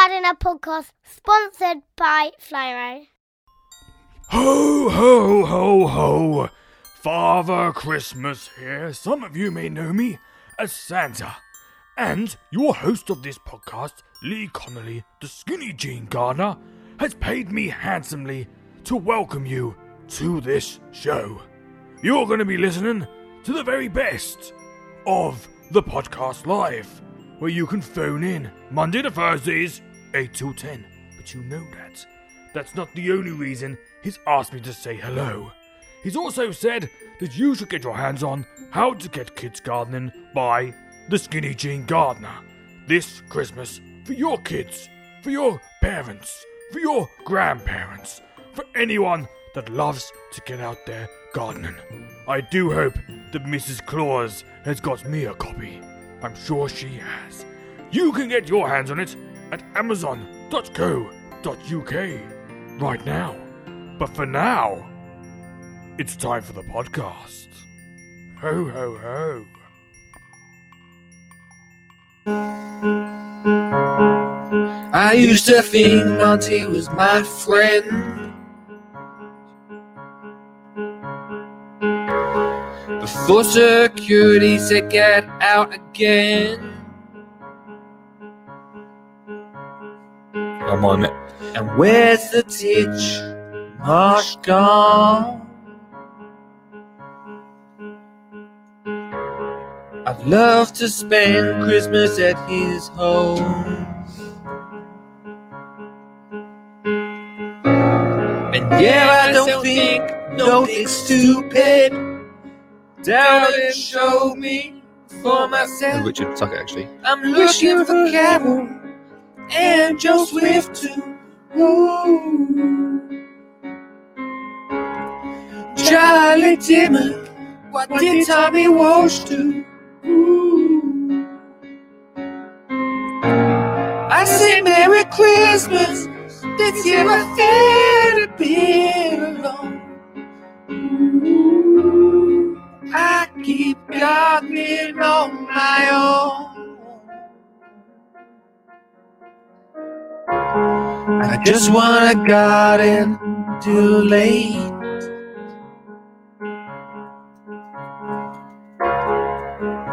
Gardener podcast sponsored by Flymo. Ho, ho, ho, ho! Father Christmas here. Some of you may know me as Santa. And your host of this podcast, Lee Connolly, the skinny jean gardener, has paid me handsomely to welcome you to this show. You're going to be listening to the very best of the podcast live, where you can phone in Monday to Thursdays, 8 till 10. But you know that. That's not the only reason he's asked me to say hello. He's also said that you should get your hands on How to Get Kids Gardening by the Skinny Jean Gardener this Christmas for your kids, for your parents, for your grandparents, for anyone that loves to get out there gardening. I do hope that Mrs. Claus has got me a copy. I'm sure she has. You can get your hands on it at amazon.co.uk right now. But for now, it's time for the podcast. Ho, ho, ho. I used to think Monty was my friend. Before security said get out again. I'm on it. And where's the titch? Marsh gone. I'd love to spend Christmas at his home. And yeah, I don't think nothing stupid. Down and show me for myself. Richard Tucker, actually. I'm looking for Carol and Joe Swift too. Ooh. Charlie Dimmock, what did Tommy Walsh do? Ooh. I say Merry Christmas. This year I a bit alone. Ooh. I keep gardening on my own. I just want a in too late.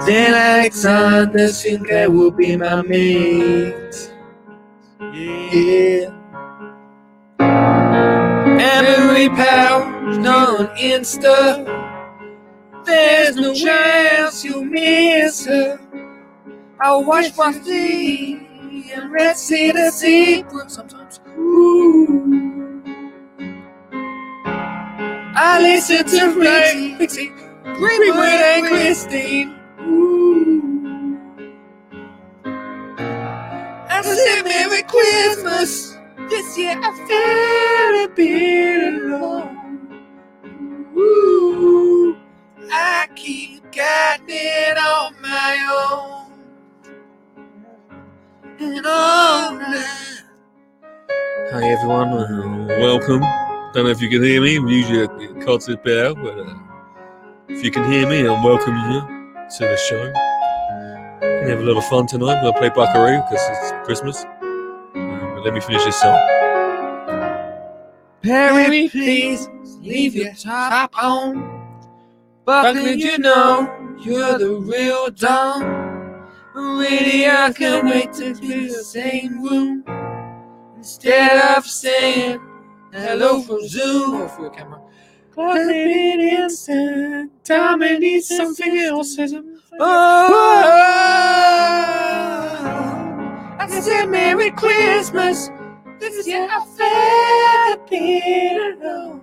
Then Alexander Sinclair will be my mate. Yeah. Emery Powers on Insta. There's no chance you'll miss her. I watch my feet and see the secret sometimes. Ooh. I listen to Ray, Pixie, Greenwood and Christine. Ooh. I said Merry Christmas. This year I feel I don't know if you can hear me. Usually it cuts it bit out, but uh, if you can hear me, I'm welcoming you to the show. Gonna have a little fun tonight. We'll play Buckaroo because it's Christmas. Uh, but let me finish this song. Perry, please leave your top on. Buckley, you know you're the real Don. Really, I can't wait to be the same room. Instead of saying hello from Zoom or for your camera. Clock it instant. Tommy needs something else. Oh, I said Merry Christmas. This year I felt a alone.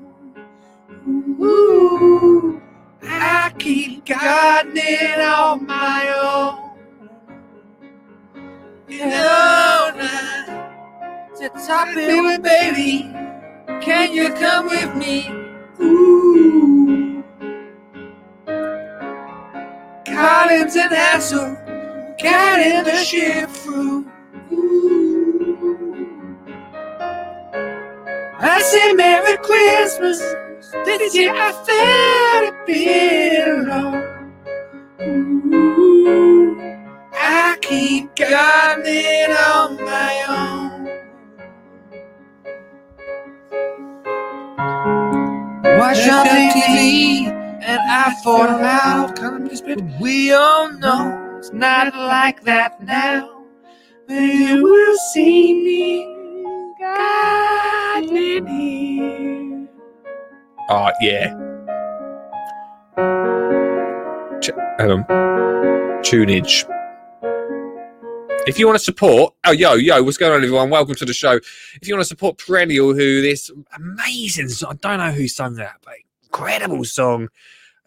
Ooh, I keep gardening on my own. You know now, to top it with baby, can you come with me? Ooh. Collins and Hassel, guiding the ship through. Ooh. I say Merry Christmas. This year I felt a bit alone. Ooh, I keep gardening on my own. Watch on TV and I thought aloud. But we all know it's not like that now. But you will see me gardening here. Oh, yeah. Ch- um, tunage. If you want to support, oh yo yo, what's going on, everyone? Welcome to the show. If you want to support Perennial, who this amazing I don't know who sung that, but incredible song.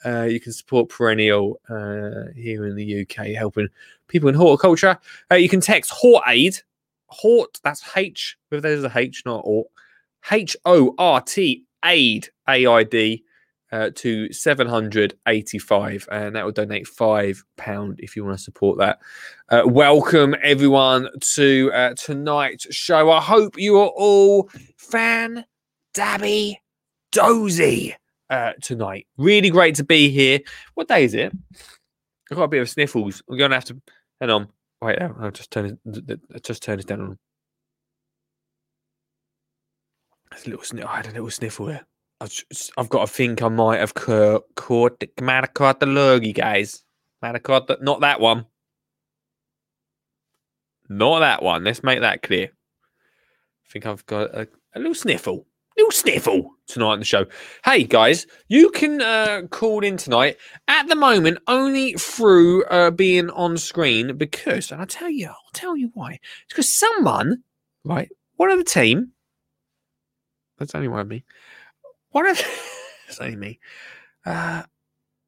Uh, you can support Perennial uh, here in the UK, helping people in horticulture. Uh, you can text Hort Aid, Hort. That's H. If there's a H, not Hort. H O R T Aid A I D uh, to 785 and that will donate five pound if you want to support that. Uh, welcome everyone to uh, tonight's show. I hope you are all fan dabby dozy uh, tonight. Really great to be here. What day is it? I've got a bit of sniffles. We're gonna have to hang on. Wait i'll just turn it just turn this down. A little sniff. I had a little sniffle there. I've, got to think I might have caught caught the lurgy, guys. The not that one. Not that one. Let's make that clear. I think I've got a, a little sniffle. Little sniffle tonight on the show. Hey guys, you can uh, call in tonight at the moment only through uh, being on screen because, and I'll tell you, I'll tell you why. It's because someone, right, one of the team, that's only one of me, one of it's only me, uh,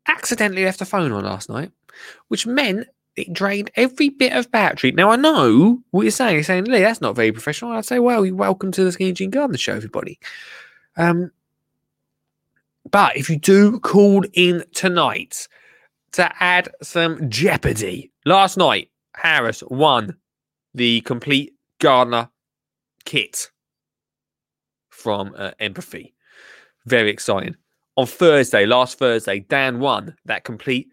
accidentally left the phone on last night, which meant it drained every bit of battery. Now I know what you're saying. You're saying, Lee, that's not very professional. I'd say, well, you're welcome to the Skinny Jean Garden Show, everybody. Um, but if you do call in tonight to add some jeopardy, last night Harris won the complete gardener kit from uh, Empathy. Very exciting. On Thursday, last Thursday, Dan won that complete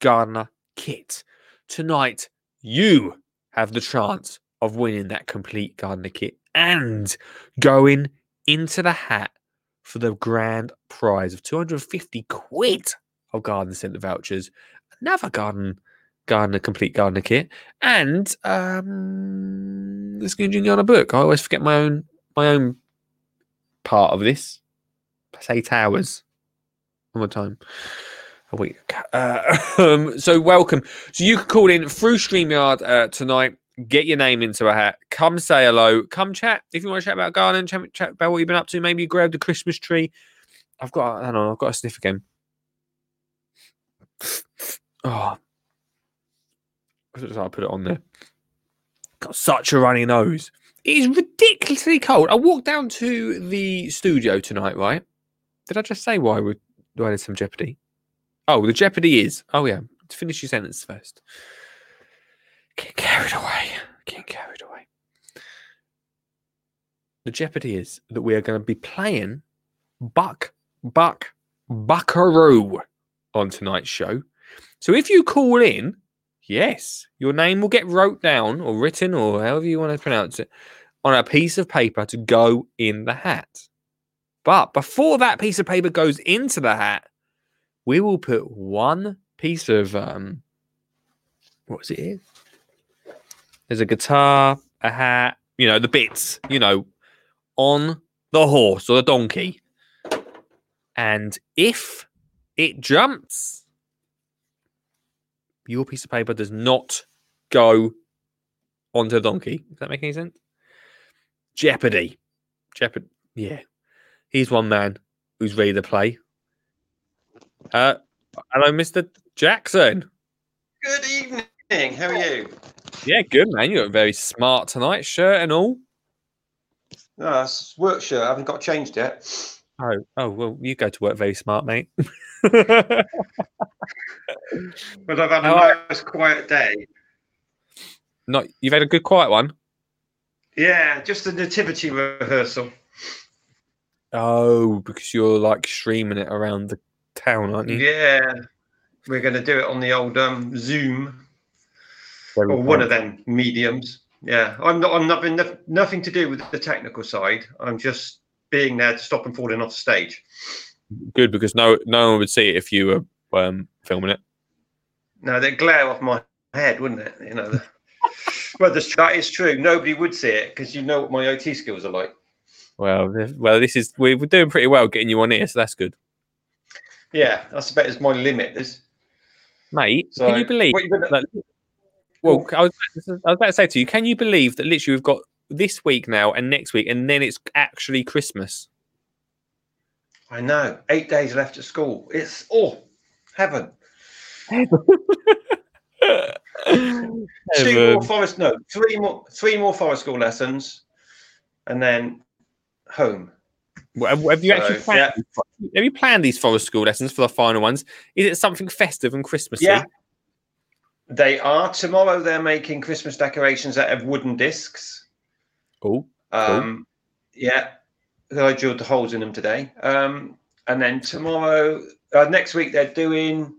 gardener kit. Tonight, you have the chance of winning that complete gardener kit and going into the hat for the grand prize of 250 quid of garden centre vouchers, another garden gardener complete gardener kit, and um the Jean Gardener book. I always forget my own my own part of this. Say hours One more time. A week. Uh, um, so welcome. So you can call in through StreamYard uh, tonight. Get your name into a hat. Come say hello. Come chat. If you want to chat about gardening, chat, chat about what you've been up to. Maybe you grabbed a Christmas tree. I've got. I don't know. I've got a sniff again. Oh, I'll put it on there. Got such a runny nose. It is ridiculously cold. I walked down to the studio tonight, right? Did I just say why we why there's some jeopardy? Oh, the jeopardy is. Oh yeah. To finish your sentence first. Get carried away. Get carried away. The jeopardy is that we are going to be playing Buck Buck Buckaroo on tonight's show. So if you call in, yes, your name will get wrote down or written or however you want to pronounce it on a piece of paper to go in the hat. But before that piece of paper goes into the hat, we will put one piece of um what is it here? There's a guitar, a hat, you know, the bits, you know, on the horse or the donkey. And if it jumps, your piece of paper does not go onto the donkey. Does that make any sense? Jeopardy. Jeopardy. Yeah. He's one man who's ready to play. Uh, hello, Mr. Jackson. Good evening. How are you? Yeah, good man. You look very smart tonight, shirt and all. No, it's work shirt. I haven't got changed yet. Oh, oh well, you go to work very smart, mate. But I've had a are- nice quiet day. Not you've had a good quiet one. Yeah, just a nativity rehearsal. Oh, because you're like streaming it around the town, aren't you? Yeah. We're going to do it on the old um, Zoom Very or one of them mediums. Yeah, I'm not. I'm not. noth- Nothing to do with the technical side. I'm just being there to stop them falling off the stage. good because no no one would see it if you were um, filming it. No, they'd glare off my head, wouldn't it? You know. Well, this, that is true. Nobody would see it because you know what my OT skills are like. Well, well, this is we- we're doing pretty well getting you on here, so that's good, Yeah, that's about as my limit is. mate. So, can you believe? what you gonna- that, well, I was, I was about to say to you, can you believe that literally we've got this week now and next week, and then it's actually Christmas. I know. Eight days left at school. It's oh heaven. Two more forest. No, three more. Three more forest school lessons, and then home. Well, Have you actually So, planned? Have you planned these forest school lessons for the final ones? Is it something festive and Christmassy? Yeah. They are tomorrow. They're making Christmas decorations out of wooden discs. Oh, Um, yeah, I drilled the holes in them today. Um, and then tomorrow, uh, next week, they're doing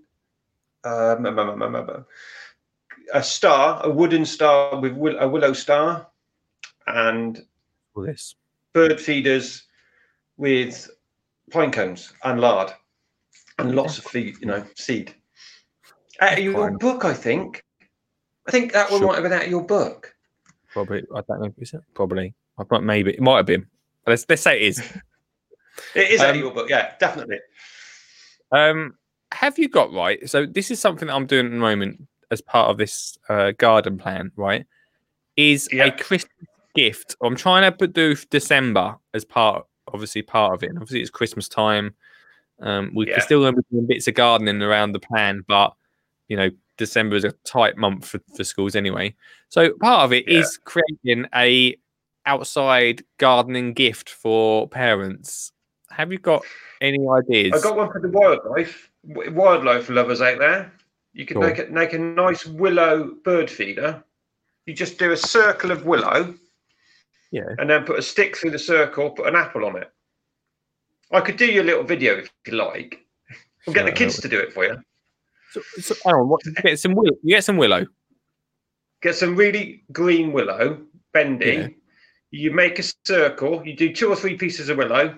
um, a star, a wooden star with will- a willow star, and all this. Bird feeders with pine cones and lard, and lots of feed, you know, seed. Out of your book, I think. I think that one Sure. might have been out of your book. Probably. I don't know. Is it? Probably. I might. Maybe it might have been. Let's let's say it is. It is out Um, of your book, yeah, definitely. Um, have you got right? So this is something that I'm doing at the moment as part of this uh, garden plan. Right? Is Yeah. a Christmas gift. I'm trying to put do December as part, obviously part of it. And obviously, it's Christmas time. Um, Yeah. we're still going to be doing bits of gardening around the plan, but you know, December is a tight month for, for schools anyway. So part of it is Yeah. creating a outside gardening gift for parents. Have you got any ideas? I got one for the wildlife wildlife lovers out there. You can make it make a nice willow bird feeder. You just do a circle of willow Yeah. and then put a stick through the circle, put an apple on it. I could do you a little video if you like. We'll get the kids to do it for you. So, so hang on, what, get some willow. Get some willow. Get some really green willow, bendy. Yeah. You make a circle. You do two or three pieces of willow.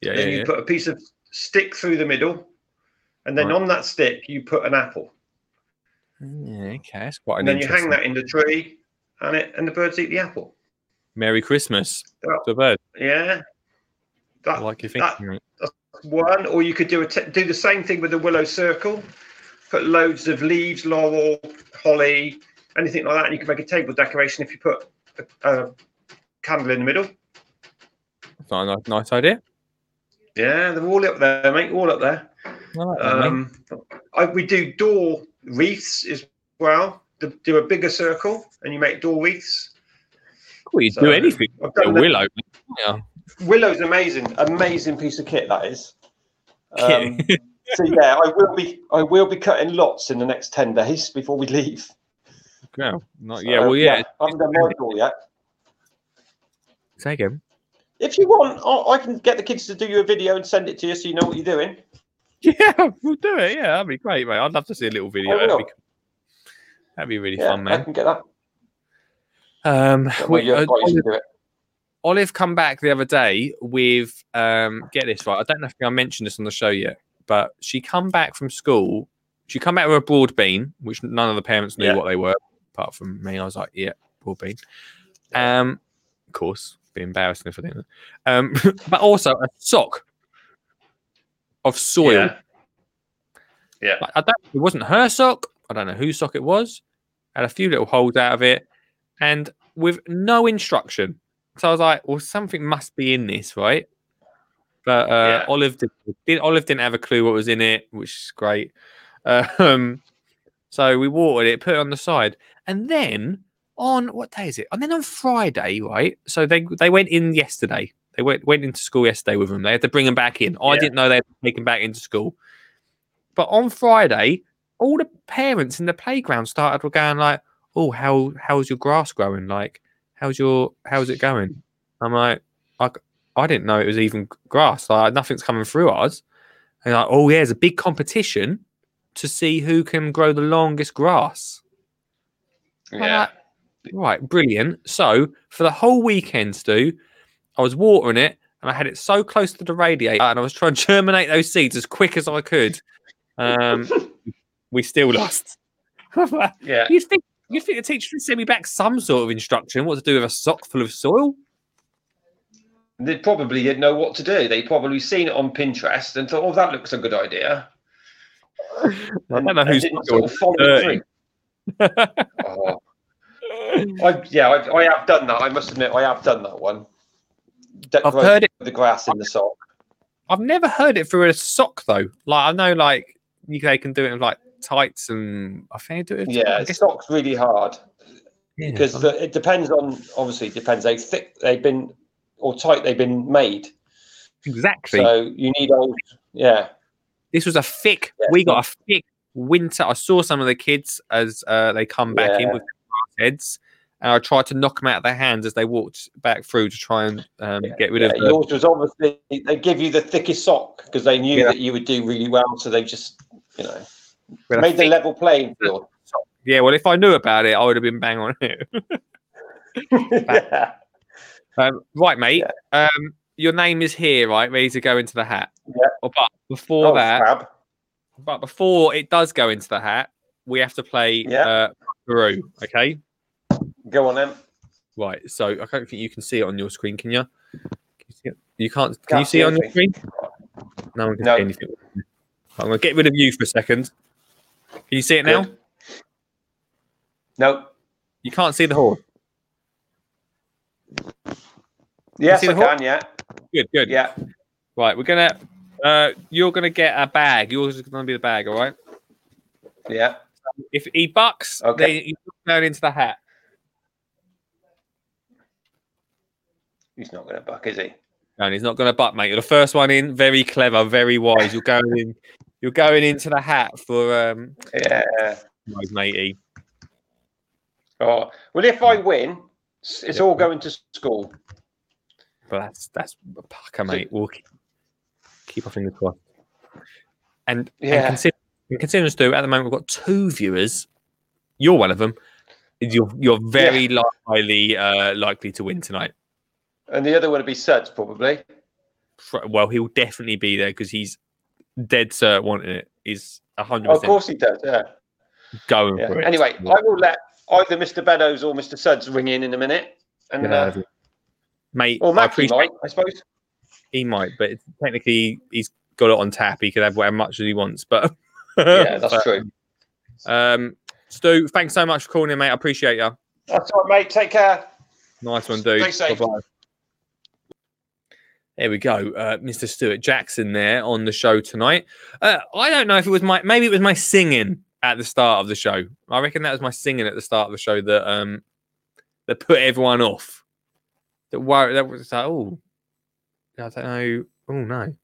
Yeah, then yeah, you yeah. put a piece of stick through the middle, and then Right. on that stick you put an apple. Mm, yeah, okay, that's quite and an then you hang that in the tree, and it and the birds eat the apple. Merry Christmas Yeah. to. Yeah, I that, like your that- thinking. mate. one. Or you could do a t- do the same thing with the willow circle. Put loads of leaves, laurel, holly, anything like that, and you can make a table decoration if you put a, a candle in the middle. That's a nice, idea. Yeah, they're all up there, mate. All up there. I like that. Um, I, we do door wreaths as well. Do a bigger circle, and you make door wreaths. You so- do anything. A done that. willow. Yeah. Willow's amazing, amazing piece of kit that is. Um, so yeah, I will be I will be cutting lots in the next ten days before we leave. yeah, not, So, yeah. Well, yeah. I haven't done my door yet. Say again. If you want, I I can get the kids to do you a video and send it to you so you know what you're doing. Yeah, we'll do it. Yeah, that'd be great, mate. I'd love to see a little video. That'd be, that'd be really Yeah, fun, man. I can get that. Um, we- uh, Olive. Olive come back the other day with um, get this right. I don't know if I mentioned this on the show yet, but she come back from school. She come back with a broad bean, which none of the parents knew Yeah. what they were, apart from me. I was like, yeah, broad bean. Um, of course, be embarrassing if I didn't. Um, but also a sock of soil. Yeah. Yeah. Like, I don't. It wasn't her sock. I don't know whose sock it was. Had a few little holes out of it, and with no instruction. So I was like, "Well, something must be in this, right?" But uh, Yeah. Olive did. Olive didn't have a clue what was in it, which is great. Um, so we watered it, put it on the side, and then on what day is it? And then on Friday, right? So they they went in yesterday. They went went into school yesterday with them. They had to bring them back in. I Yeah. didn't know they had to take them back into school. But on Friday, all the parents in the playground started going like, "Oh, how how's your grass growing? Like, how's your how's it going?" I'm like, I, I didn't know it was even grass. Like, nothing's coming through ours. And like, oh yeah, there's a big competition to see who can grow the longest grass. Yeah. like, right, brilliant. So for the whole weekend, Stu, I was watering it and I had it so close to the radiator, and I was trying to germinate those seeds as quick as I could. Um, we still lost. Yeah. You'd think you'd think the teacher would send me back some sort of instruction what to do with a sock full of soil. They probably didn't know what to do. They probably seen it on Pinterest and thought, "Oh, that looks a good idea." I don't know who's sort of follow it dirty. through. Oh. I, yeah, I, I have done that. I must admit, I have done that one. I've heard it. The grass in the sock. I've never heard it through a sock though. Like I know, like you they can do it with like tights and I think they do it. Yeah, I guess- sock's really hard because the, it depends on. Obviously, it depends how thick they've been or tight they've been made. exactly. So you need old. Yeah, this was a thick. Yeah, we got a thick winter. I saw some of the kids as uh, they come back in with their heads, and I tried to knock them out of their hands as they walked back through to try and um, get rid yeah. of. The, Yours was obviously they give you the thickest sock because they knew Yeah. that you would do really well. So they just, you know, with a made the level playing field. yeah, well, if I knew about it, I would have been bang on it. yeah. Um, right, mate. Um, your name is here, right? Ready to go into the hat. Yeah. Oh, but before Oh, that, fab. but before it does go into the hat, we have to play Yeah. uh, Peru. Okay. Go on then. Right. So I don't think you can see it on your screen, can you? Can you, see it? you can't. Can Can't you see see it on your screen? No one can No. see anything. I'm going to get rid of you for a second. Can you see it now? Nope. You can't see the horse. Yes, see I the hor- can. Yeah. Good. Good. Yeah. Right. We're gonna. Uh, you're gonna get a bag. Yours is gonna be the bag. All right. Yeah. If he bucks, Okay. then he's going into the hat. He's not going to buck, is he? And he's not going to butt, mate. You're the first one in. Very clever, very wise. You're going in. You're going into the hat for um, Yeah. matey. Oh well, if I win, it's it's all going to school. But that's that's a pucker, mate. We'll keep, keep in the crossed. And Yeah. and consider, and considering Stu, at the moment we've got two viewers. You're one of them. You're you're very li- highly uh, likely to win tonight. And the other one would be Suds, probably. Well, he'll definitely be there because he's dead cert wanting it. He's hundred Oh, of course he does. Yeah. going yeah. for it. Anyway, I will let either Mr. Beddoes or Mr. Suds ring in in a minute, and Get out uh, mate. or I Mackie might, I suppose. he might, but technically he's got it on tap. He could have whatever much as he wants. But Yeah, that's but, true. Um, Stu, thanks so much for calling in, mate. I appreciate you. That's all right, mate. Take care. Nice one, dude. Stay safe. Bye-bye. There we go, uh, Mr. Stuart Jackson there on the show tonight. Uh, I don't know if it was my maybe it was my singing at the start of the show. I reckon that was my singing at the start of the show that um that put everyone off. That worry that was like, oh, I don't know. Oh no,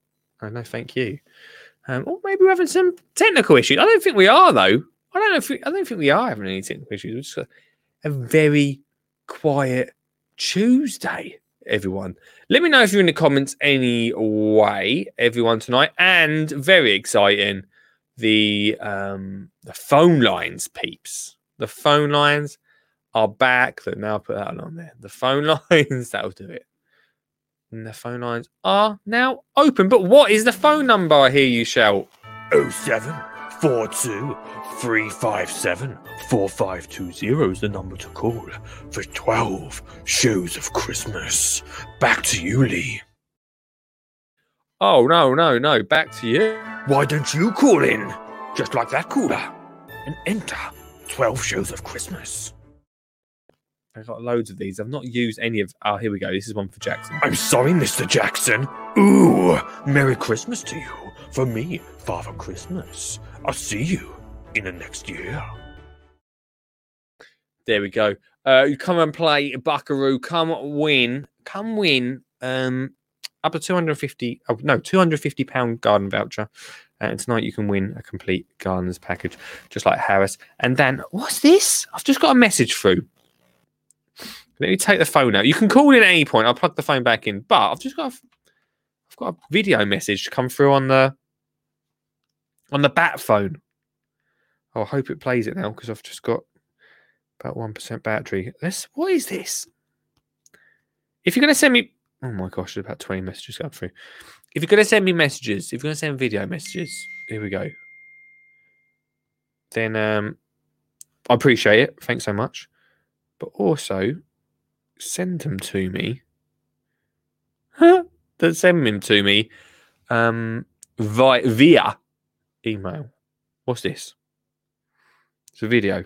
oh no, thank you. Um, or maybe we're having some technical issues. I don't think we are though. I don't know if we, I don't think we are having any technical issues. It's just a, a very quiet Tuesday, everyone. Let me know if you're in the comments anyway, everyone tonight. And very exciting, the um the phone lines, peeps. The phone lines are back. Look, now I'll put that on there. The phone lines, that'll do it. And the phone lines are now open. But what is the phone number? I hear you shout. 07 42 357 4520 is the number to call for 12 shows of Christmas. Back to you, Lee. Oh no, no, no. Back to you. Why don't you call in, just like that caller, and enter 12 shows of Christmas? I've got loads of these. I've not used any of. Oh, here we go. This is one for Jackson. I'm sorry, Mr. Jackson. Ooh, Merry Christmas to you. For me, Father Christmas. I'll see you in the next year. There we go. Uh, you come and play Buckaroo. Come win. Come win. Um, up to 250. Oh, no, 250 pound garden voucher. And tonight you can win a complete gardeners package, just like Harris. And then what's this? I've just got a message through. Let me take the phone out. You can call in at any point. I'll plug the phone back in. But I've just got a, got a video message to come through on the on the bat phone. Oh, I hope it plays it now because I've just got about one percent battery. This what is this? If you're going to send me, Oh my gosh, there's about 20 messages come through. If you're going to send me messages, if you're going to send video messages, here we go. Then um, I appreciate it. Thanks so much. But also, send them to me. Then send them to me um, via, via email. What's this? It's a video.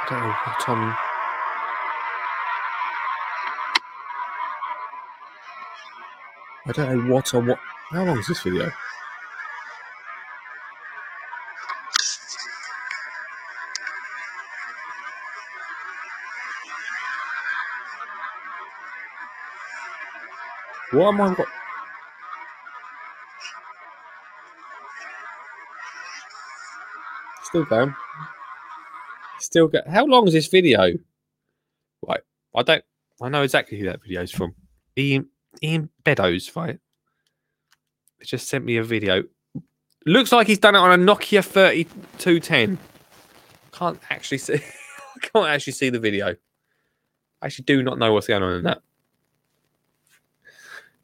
I don't know what I'm. I don't know what I'm. What, how long is this video? What am I? Still going. Still go. How long is this video? Right. I don't. I know exactly who that video is from. Ian Ian Beddoes, right? He just sent me a video. Looks like he's done it on a Nokia 3210. Can't actually see. Can't actually see the video. I actually do not know what's going on in that.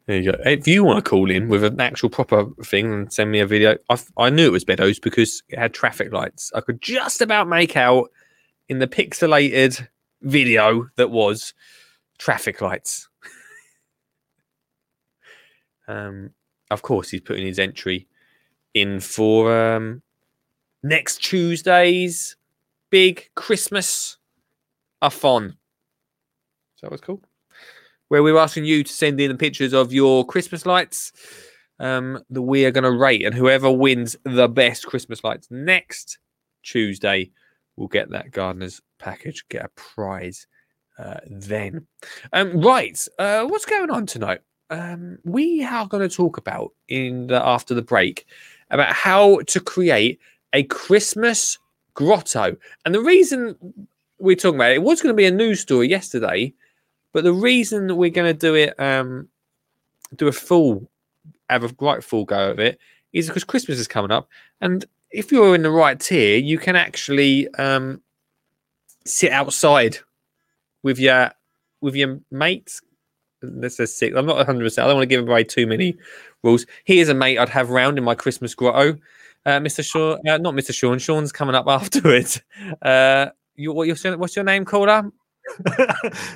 There you go. If you want to call in with an actual proper thing and send me a video, I, I knew it was Beddoes because it had traffic lights. I could just about make out in the pixelated video that was traffic lights. um, of course, he's putting his entry in for um, next Tuesday's big Christmas a fun. So that was cool. Where we're asking you to send in the pictures of your Christmas lights um, that we are going to rate, and whoever wins the best Christmas lights next Tuesday will get that gardener's package, get a prize uh, then. Um, right, uh, what's going on tonight? Um, we are going to talk about in the, after the break about how to create a Christmas grotto, and the reason we're talking about it, it was going to be a news story yesterday, but the reason that we're going to do it, um, do a full, have a right full go of it, is because Christmas is coming up, and if you're in the right tier, you can actually um, sit outside with your with your mates. This is six. I'm not 100. percent I don't want to give away too many rules. Here's a mate I'd have round in my Christmas grotto, uh, Mr. Sean. Uh, not Mr. Sean. Sean's coming up afterwards. Uh, you, what your what's your name called up?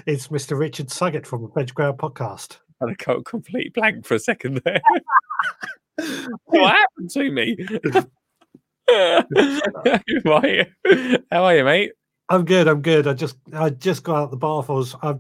It's Mr. Richard Suggett from the Veg Grower podcast. had a co- complete blank for a second there. what happened to me? right. How are you, mate? I'm good. I'm good. I just I just got out the bath. I was I,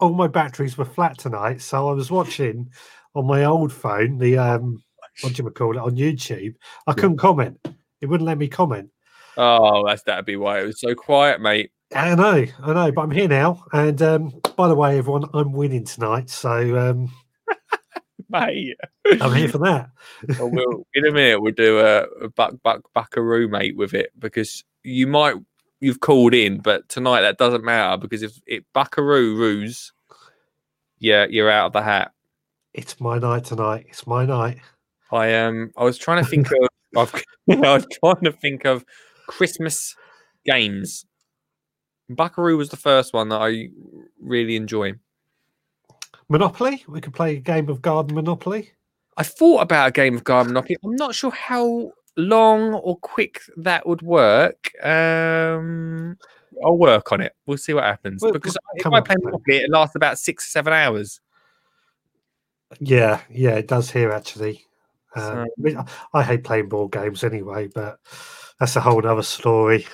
all my batteries were flat tonight, so I was watching on my old phone the um what do you call it on YouTube. I couldn't comment. It wouldn't let me comment. Oh, that's that'd be why it was so quiet, mate. I know, I know, but I'm here now. And um, by the way, everyone, I'm winning tonight, so um, Mate. I'm here for that. Well, we'll, in a minute, we'll do a, a buck buck buckaroo, mate, with it because you might you've called in, but tonight that doesn't matter because if it buckaroo roos, yeah, you're out of the hat. It's my night tonight. It's my night. I um I was trying to think of I've, I was trying to think of Christmas games. Buckaroo was the first one that I really enjoy. Monopoly. We could play a game of Garden Monopoly. I thought about a game of Garden Monopoly. I'm not sure how long or quick that would work. Um, I'll work on it. We'll see what happens. Well, because if I play. Monopoly, it lasts about six or seven hours. Yeah, yeah, it does here actually. Um, So- I mean, I hate playing board games anyway, but that's a whole other story.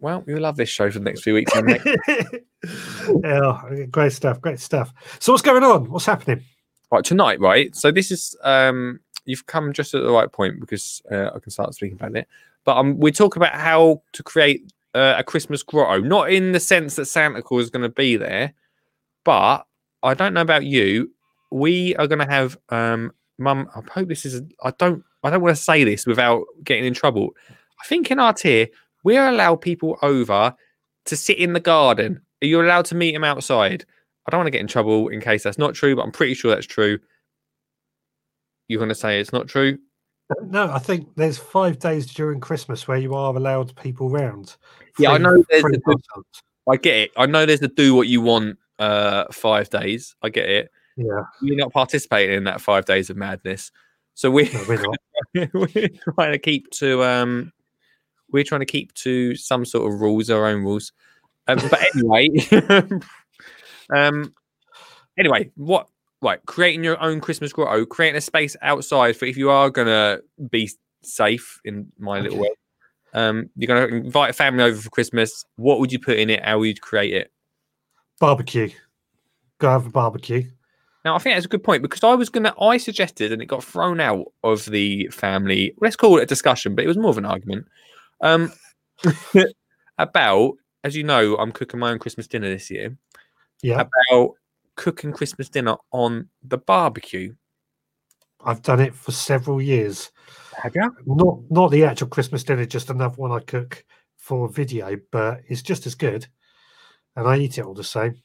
Well, you'll love this show for the next few weeks. yeah, great stuff, great stuff. So what's going on? What's happening? right tonight, right? So this is um, you've come just at the right point because uh, I can start speaking about it. But um, we talk about how to create uh, a Christmas grotto, not in the sense that Santa Claus is going to be there, but I don't know about you. We are going to have um, Mum. I hope this is. I don't. I don't want to say this without getting in trouble. I think in our tier we're allowed people over to sit in the garden. Are you allowed to meet them outside? I don't want to get in trouble in case that's not true, but I'm pretty sure that's true. You're going to say it's not true. No, I think there's five days during Christmas where you are allowed people round. Yeah, I know there's free a. I get it. I know there's the do what you want uh five days. I get it. Yeah, You're not participating in that five days of madness. So we no, we're not. we're trying to keep to um we're trying to keep to some sort of rules, our own rules. Um, but anyway, um anyway, what right, creating your own Christmas grotto, creating a space outside for if you are gonna be safe in my little Okay. world. Um, you're gonna invite a family over for Christmas. What would you put in it? How would you create it? Barbecue. Go have a barbecue. Now, I think that's a good point because I was gonna, I suggested, and it got thrown out of the family. Let's call it a discussion, but it was more of an argument. Um, about, as you know, I'm cooking my own Christmas dinner this year. Yeah, About cooking Christmas dinner on the barbecue. I've done it for several years. Have you? Not not the actual Christmas dinner, just another one I cook for video, but it's just as good, and I eat it all the same.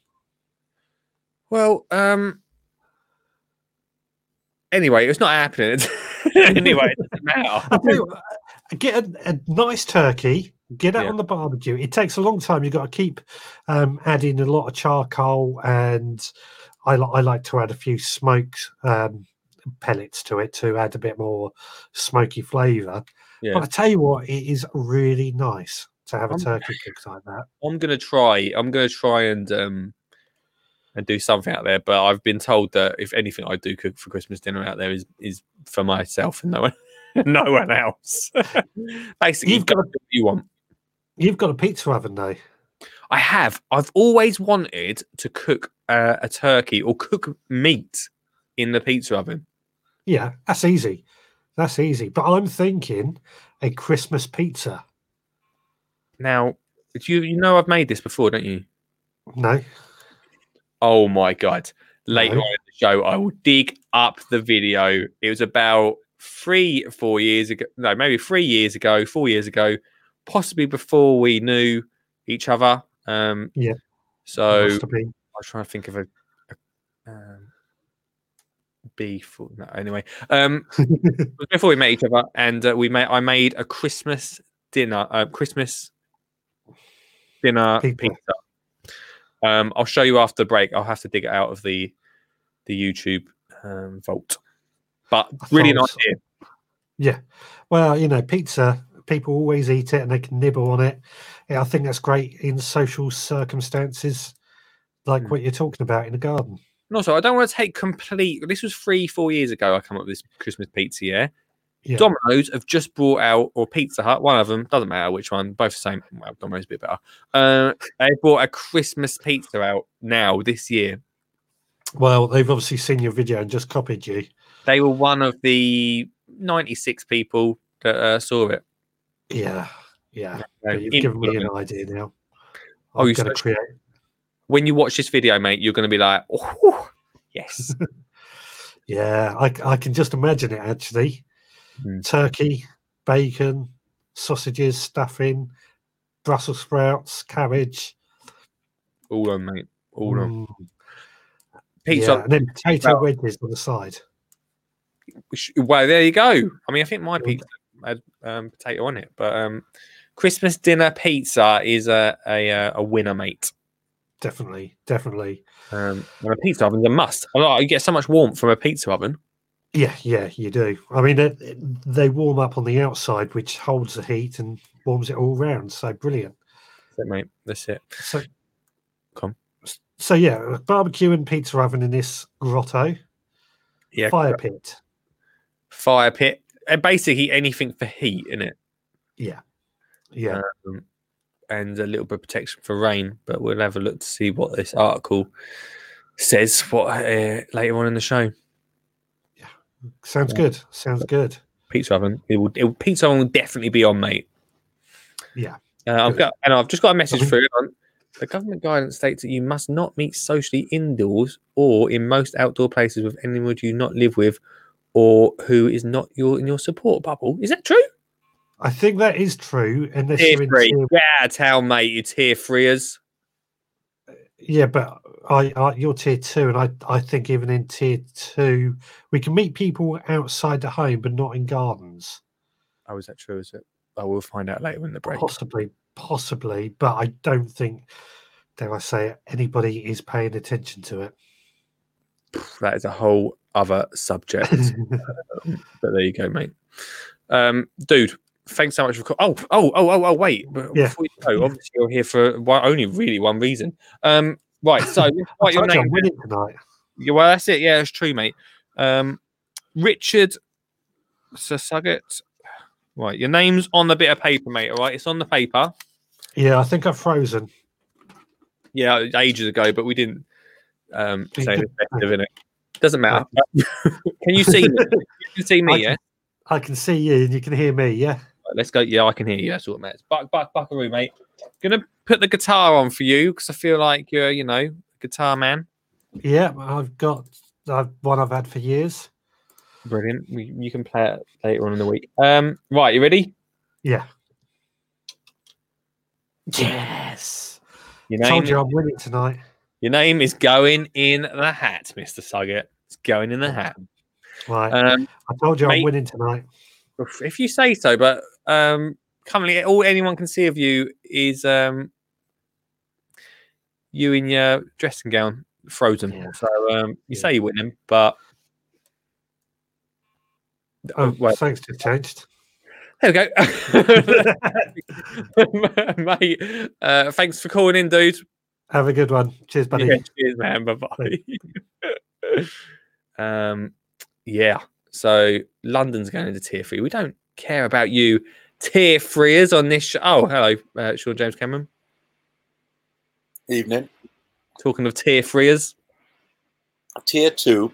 Well, um. Anyway, it's not happening. anyway, it doesn't matter. I tell you what, get a, a nice turkey, get it Yeah. on the barbecue. It takes a long time. You've got to keep um, adding a lot of charcoal, and I, li- I like to add a few smoked um, pellets to it to add a bit more smoky flavour. Yeah. But I tell you what, it is really nice to have a Um, turkey cooked like that. I'm gonna try. I'm gonna try and um and do something out there. But I've been told that if anything I do cook for Christmas dinner out there is is for myself and no one no one else. Basically, You've got what you want. You've got a pizza oven though. I have. I've always wanted to cook uh, a turkey or cook meat in the pizza oven. Yeah, that's easy. That's easy. But I'm thinking a Christmas pizza. Now, do you you know I've made this before, don't you? No, Oh my god! Later No. on in the show, I will dig up the video. It was about three, four years ago. No, maybe three years ago, four years ago, possibly before we knew each other. Um, Yeah. So must have been. I was trying to think of a, a um, beef. or- No, anyway, um, before we met each other, and uh, we made. I made a Christmas dinner. Uh, Christmas dinner Pizza. pizza. Um, I'll show you after the break. I'll have to dig it out of the the YouTube um, vault. But really nice so. Yeah. Well, you know, pizza, people always eat it and they can nibble on it. Yeah, I think that's great in social circumstances like Mm. what you're talking about in the garden. And also, I don't want to take complete. This was three, four years ago. I come up with this Christmas pizza. Yeah, Yeah. Domino's have just brought out, or Pizza Hut, one of them doesn't matter which one, both the same. Well, Domino's a bit better. Uh, they brought a Christmas pizza out now this year. Well, they've obviously seen your video and just copied you. They were one of the ninety-six people that uh, saw it. Yeah. Yeah. So, you've in- given me an idea now. Oh, I'm you going to create. when you watch this video, mate, you're going to be like, oh, yes. Yeah, I, I can just imagine it actually. Mm. Turkey, bacon, sausages, stuffing, Brussels sprouts, cabbage. All on, mate. All on. Mm, Pizza. yeah, and then potato wedges on the side. Sh- Well, there you go. I mean, I think my pizza had um, potato on it, but um, Christmas dinner pizza is a a, uh, a winner, mate. Definitely, definitely. Um, and a pizza oven's a must. I like- You get so much warmth from a pizza oven. Yeah, yeah, you do. I mean, it, it- they warm up on the outside, which holds the heat and warms it all round. So brilliant. That's it, mate. That's it. So, Come. so yeah, barbecue and pizza oven in this grotto, Yeah. fire pit. Fire pit. And basically anything for heat in it. Yeah, yeah. Um, and a little bit of protection for rain. But we'll have a look to see what this article says what uh, later on in the show. Yeah, sounds good. Sounds good. Pizza oven. It will, it will, pizza oven will definitely be on, mate. Yeah. Uh, I've got, and I've just got a message through. The government guidance states that you must not meet socially indoors or in most outdoor places with anyone you do not live with or who is not your in your support bubble. Is that true? I think that is true. Unless Tier three. tier, Yeah, town, mate. You tier freers. Yeah, but I, I you're tier two, and I I think even in tier two, we can meet people outside the home, but not in gardens. Oh, is that true? Is it? Oh, I will find out later in the break. Possibly, possibly, but I don't think, dare I say it, anybody is paying attention to it. That is a whole other subject. but there you go, mate. Um, dude, thanks so much for. Co- oh, oh, oh, oh, oh, wait. But Yeah. Before you go, obviously you're here for one, only really one reason. Um, right. So, write your told you I'm name. winning tonight. Yeah, well, that's it. Yeah, that's true, mate. Um, Richard Sasugget. Right, your name's on the bit of paper, mate. All right, it's on the paper. Yeah, I think I've frozen. Yeah, ages ago, but we didn't um, say effective in it. Doesn't matter. can you see me? You can see me, I yeah. I can see you and you can hear me. Yeah. Right, let's go. Yeah, I can hear you. That's what matters. Buck, buck, buckaroo, mate. Gonna put the guitar on for you because I feel like you're, you know, guitar man. Yeah, I've got I've, one I've had for years. Brilliant. We, you can play it later on in the week. Um, right, you ready? Yeah. Yes. Your Told you I'm winning tonight. Your name is going in the hat, Mister Suggett. It's going in the hat. Right. Um, I told you mate- I'm winning tonight. if you say so, but um, currently all anyone can see of you is um, you in your dressing gown, frozen. Yeah. So um, you Yeah. say you're winning, but Oh, well, thanks to changed. there we go, mate. Uh, thanks for calling in, dude. Have a good one. Cheers, buddy. Yeah, cheers, man. Bye bye. um, yeah. So London's going into tier three. We don't care about you tier threeers on this show. Oh, hello, uh, Sean James Cameron. Evening. Talking of tier threeers. Tier two,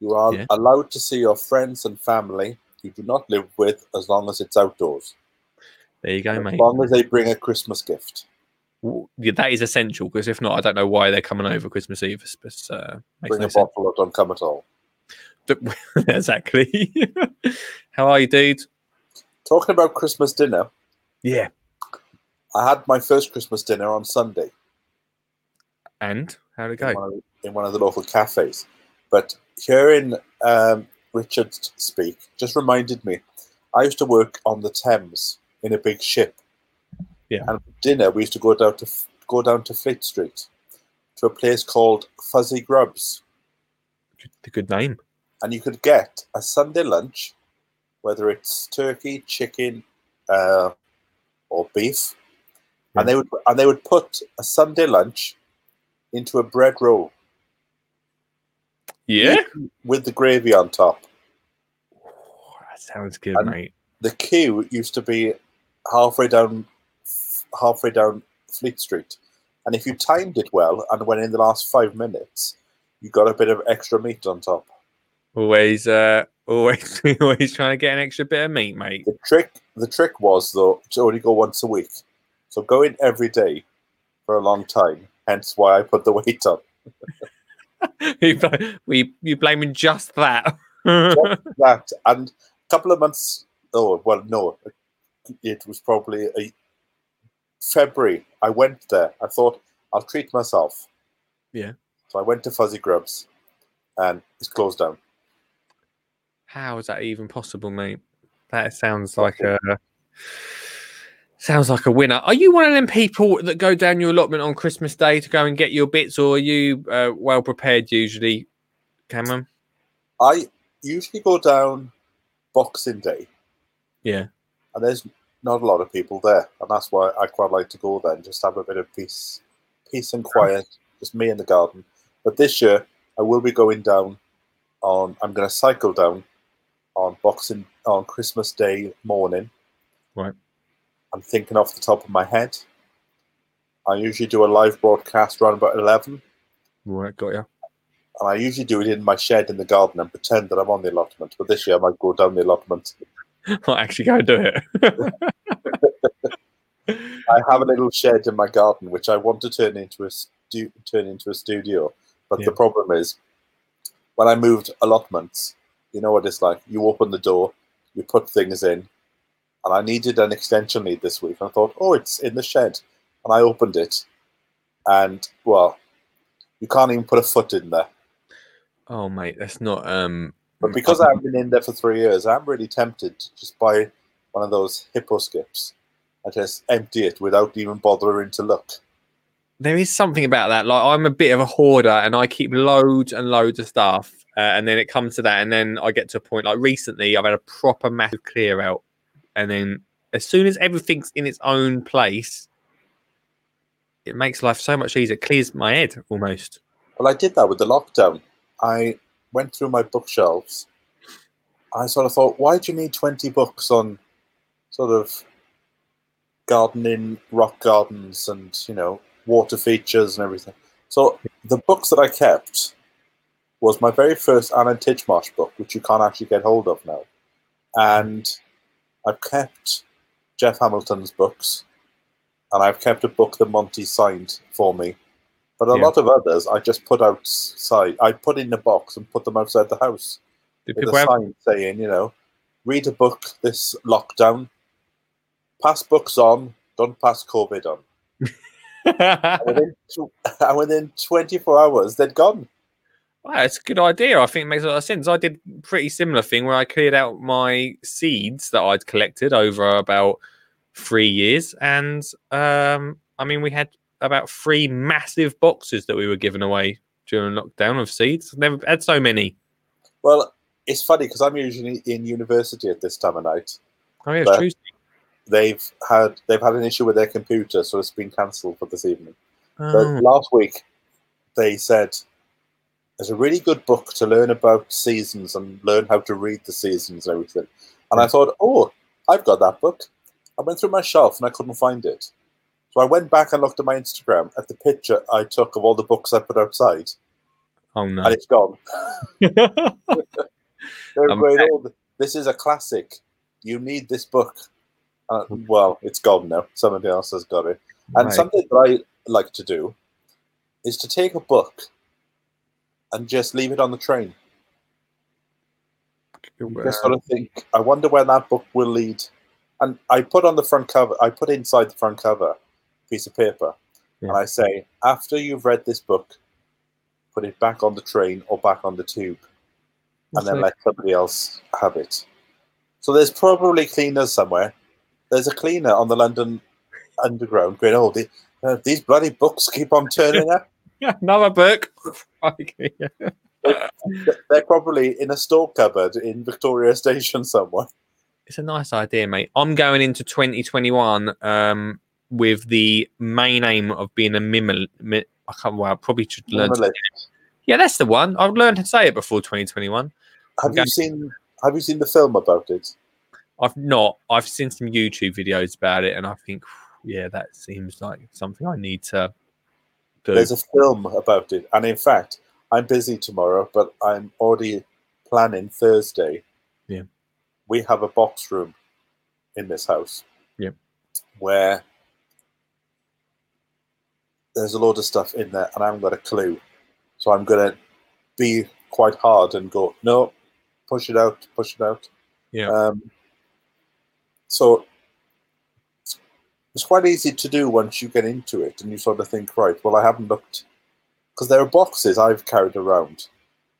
you are Yeah. allowed to see your friends and family you do not live with as long as it's outdoors. There you go, As mate. As long as they bring a Christmas gift. That is essential because if not, I don't know why they're coming over Christmas Eve. But uh, Bring no a sense. bottle or don't come at all. exactly. How are you, dude? Talking about Christmas dinner, Yeah. I had my first Christmas dinner on Sunday And how did it in go? one, of, in one of the local cafes. But hearing um, Richard speak just reminded me I used to work on the Thames in a big ship. Yeah. And for dinner, we used to go down to go down to Fleet Street to a place called Fuzzy Grubs. The good name. and you could get a Sunday lunch, whether it's turkey, chicken, uh, or beef, and they would and they would put a Sunday lunch into a bread roll Yeah. with the gravy on top. That sounds good, And- mate. The queue used to be halfway down halfway down Fleet Street, and if you timed it well and went in the last five minutes, you got a bit of extra meat on top. Always, uh, always, always trying to get an extra bit of meat, mate. The trick the trick was though to only go once a week. So go in every day for a long time. Hence why I put the weight on. You we you blaming just that? That and a couple of months oh well no it was probably a February. I went there. I thought I'll treat myself. Yeah. So I went to Fuzzy Grubs and it's closed down. How is that even possible, mate? That sounds like a sounds like a winner. Are you one of them people that go down your allotment on Christmas Day to go and get your bits, or are you uh, well prepared usually, Cameron? I usually go down Boxing Day Yeah. and there's not a lot of people there, and that's why I quite like to go there and just have a bit of peace, peace and quiet, just me in the garden. But this year, I will be going down on. I'm going to cycle down on Boxing on Christmas Day morning. Right. I'm thinking off the top of my head. I usually do a live broadcast around about eleven, Right, got you. and I usually do it in my shed in the garden and pretend that I'm on the allotment. But this year, I might go down the allotment. I'll actually go and do it. I have a little shed in my garden which I want to turn into a stu- turn into a studio. But Yeah. the problem is, when I moved allotments, you know what it's like. You open the door, you put things in, and I needed an extension lead this week. And I thought, oh, it's in the shed, and I opened it, and well, You can't even put a foot in there. Oh mate, that's not um But because I haven't been in there for three years, I'm really tempted to just buy one of those hippo skips. and just empty it without even bothering to look. there is something about that. Like I'm a bit of a hoarder, and I keep loads and loads of stuff, uh, and then it comes to that, and then I get to a point. Like recently, I've had a proper massive clear out, and then as soon as everything's in its own place, it makes life so much easier. It clears my head almost. Well, I did that with the lockdown. I went through my bookshelves. I sort of thought, why do you need 20 books on sort of gardening, rock gardens, and, you know, water features and everything? So the books that I kept was my very first Alan Titchmarsh book, which you can't actually get hold of now. And I've kept Geoff Hamilton's books, and I've kept a book that Monty signed for me. But a Yeah. lot of others I just put outside. I put in a box and put them outside the house Do with people a have sign saying, you know, read a book this lockdown, pass books on, don't pass COVID on. And within, tw- and within 24 hours, they'd gone. Wow, it's a good idea. I think it makes a lot of sense. I did a pretty similar thing where I cleared out my seeds that I'd collected over about three years, and um, I mean, we had about three massive boxes that we were giving away during lockdown of seeds. Never had so many. Well, it's funny because I'm usually in university at this time of night. Oh yeah, But- true. They've had they've had an issue with their computer, so it's been cancelled for this evening. But Oh, last week, they said there's a really good book to learn about seasons and learn how to read the seasons and everything. And I hmm. thought, oh, I've got that book. I went through my shelf and I couldn't find it. So I went back and looked at my Instagram at the picture I took of all the books I put outside, oh no. and it's gone. They're going, this is a classic. You need this book. Uh, well, it's gone now. Somebody else has got it. And Right. something that I like to do is to take a book and just leave it on the train. Just sort of think, I wonder where that book will lead. And I put on the front cover, I put inside the front cover a piece of paper, and I say, after you've read this book, put it back on the train or back on the tube, and then Okay. let somebody else have it. So there's probably cleaners somewhere. There's a cleaner on the London Underground going, oh, the, uh, these bloody books keep on turning up. Another book. Okay. They're probably in a store cupboard in Victoria Station somewhere. it's a nice idea, mate. I'm going into 2021 um, with the main aim of being a minimal. Mi- I can't. Well, I probably should learn. To, yeah, that's the one. I've learned to say it before 2021. Have you seen? Have you seen the film about it? I've not. I've seen some YouTube videos about it, and I think, yeah, that seems like something I need to do. There's a film about it, and in fact, I'm busy tomorrow, but I'm already planning Thursday. Yeah. we have a box room in this house. Yeah. where there's a load of stuff in there, and I haven't got a clue. So I'm gonna be quite hard and go, no, push it out, push it out. Yeah. Um, so it's quite easy to do once you get into it and you sort of think, right, well, I haven't looked because there are boxes I've carried around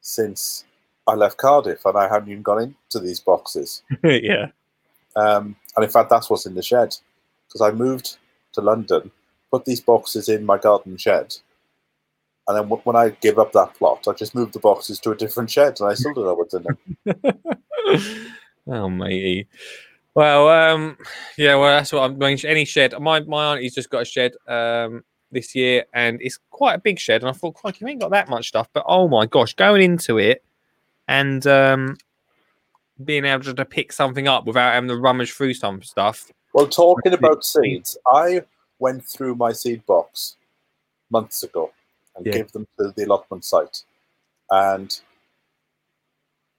since I left Cardiff and I haven't even gone into these boxes. yeah. Um, and in fact, that's what's in the shed because I moved to London, put these boxes in my garden shed. And then w- when I give up that plot, I just moved the boxes to a different shed and I still don't know what's in them. oh, matey. Well, um, yeah, well, that's what I'm going. Any shed. My my auntie's just got a shed um this year, and it's quite a big shed. And I thought, quite, you ain't got that much stuff, but oh my gosh, going into it and um being able to pick something up without having to rummage through some stuff. Well, talking about seeds, I went through my seed box months ago and Yeah. gave them to the allotment site. And,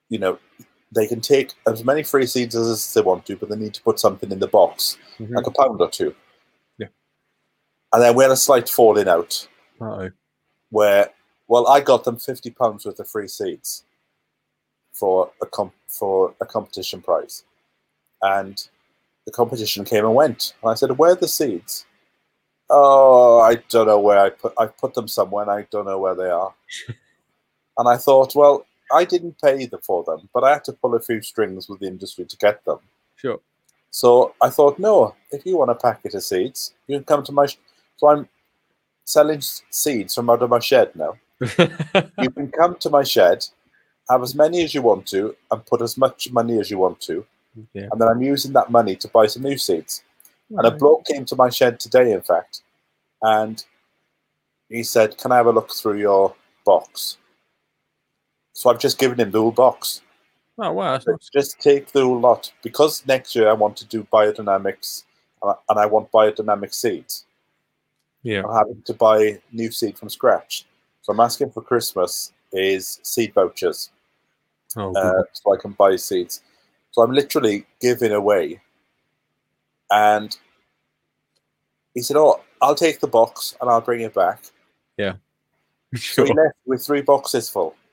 you know, they can take as many free seeds as they want to, but they need to put something in the box, Mhm. like a pound or two. Yeah. And then we had a slight falling out Uh-oh. where, well, I got them fifty pounds worth of free seeds for a comp- for a competition prize, and the competition came and went. And I said, "Where are the seeds?" Oh, I don't know where I put. I put them somewhere, and I don't know where they are. and I thought, well, I didn't pay them for them, but I had to pull a few strings with the industry to get them. Sure. So I thought, no, if you want a packet of seeds, you can come to my. Sh-. So I'm selling seeds from out of my shed now. you can come to my shed, have as many as you want to, and put as much money as you want to, Yeah. and then I'm using that money to buy some new seeds. And a bloke came to my shed today, in fact, and he said, "Can I have a look through your box?" So I've just given him the whole box. Oh wow, So just take the whole lot because next year I want to do biodynamics, and I want biodynamic seeds. Yeah. I'm having to buy new seed from scratch. So I'm asking for Christmas is seed vouchers Oh, uh, so I can buy seeds. So I'm literally giving away. And he said, "Oh, I'll take the box and I'll bring it back." Yeah. So he left with three boxes full.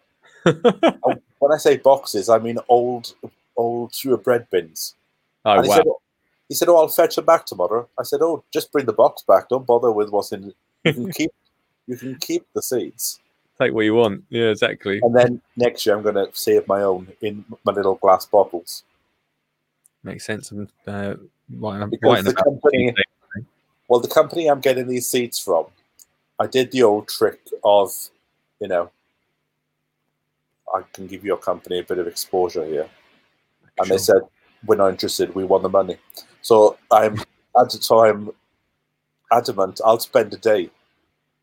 When I say boxes, I mean old, old sewer bread bins. oh and he wow. said, "Oh," he said, "Oh, I'll fetch them back tomorrow." I said, "Oh, just bring the box back. Don't bother with what's in. it. You can keep, you can keep the seeds." Take what you want. Yeah, exactly. And then next year, I'm going to save my own in my little glass bottles. Makes sense. I'm uh, writing, Because the company- Well, the company I'm getting these seeds from, I did the old trick of, you know, I can give your company a bit of exposure here, and Sure. they said we're not interested. We want the money. So I'm, ad- so I'm adamant. I'll spend a day.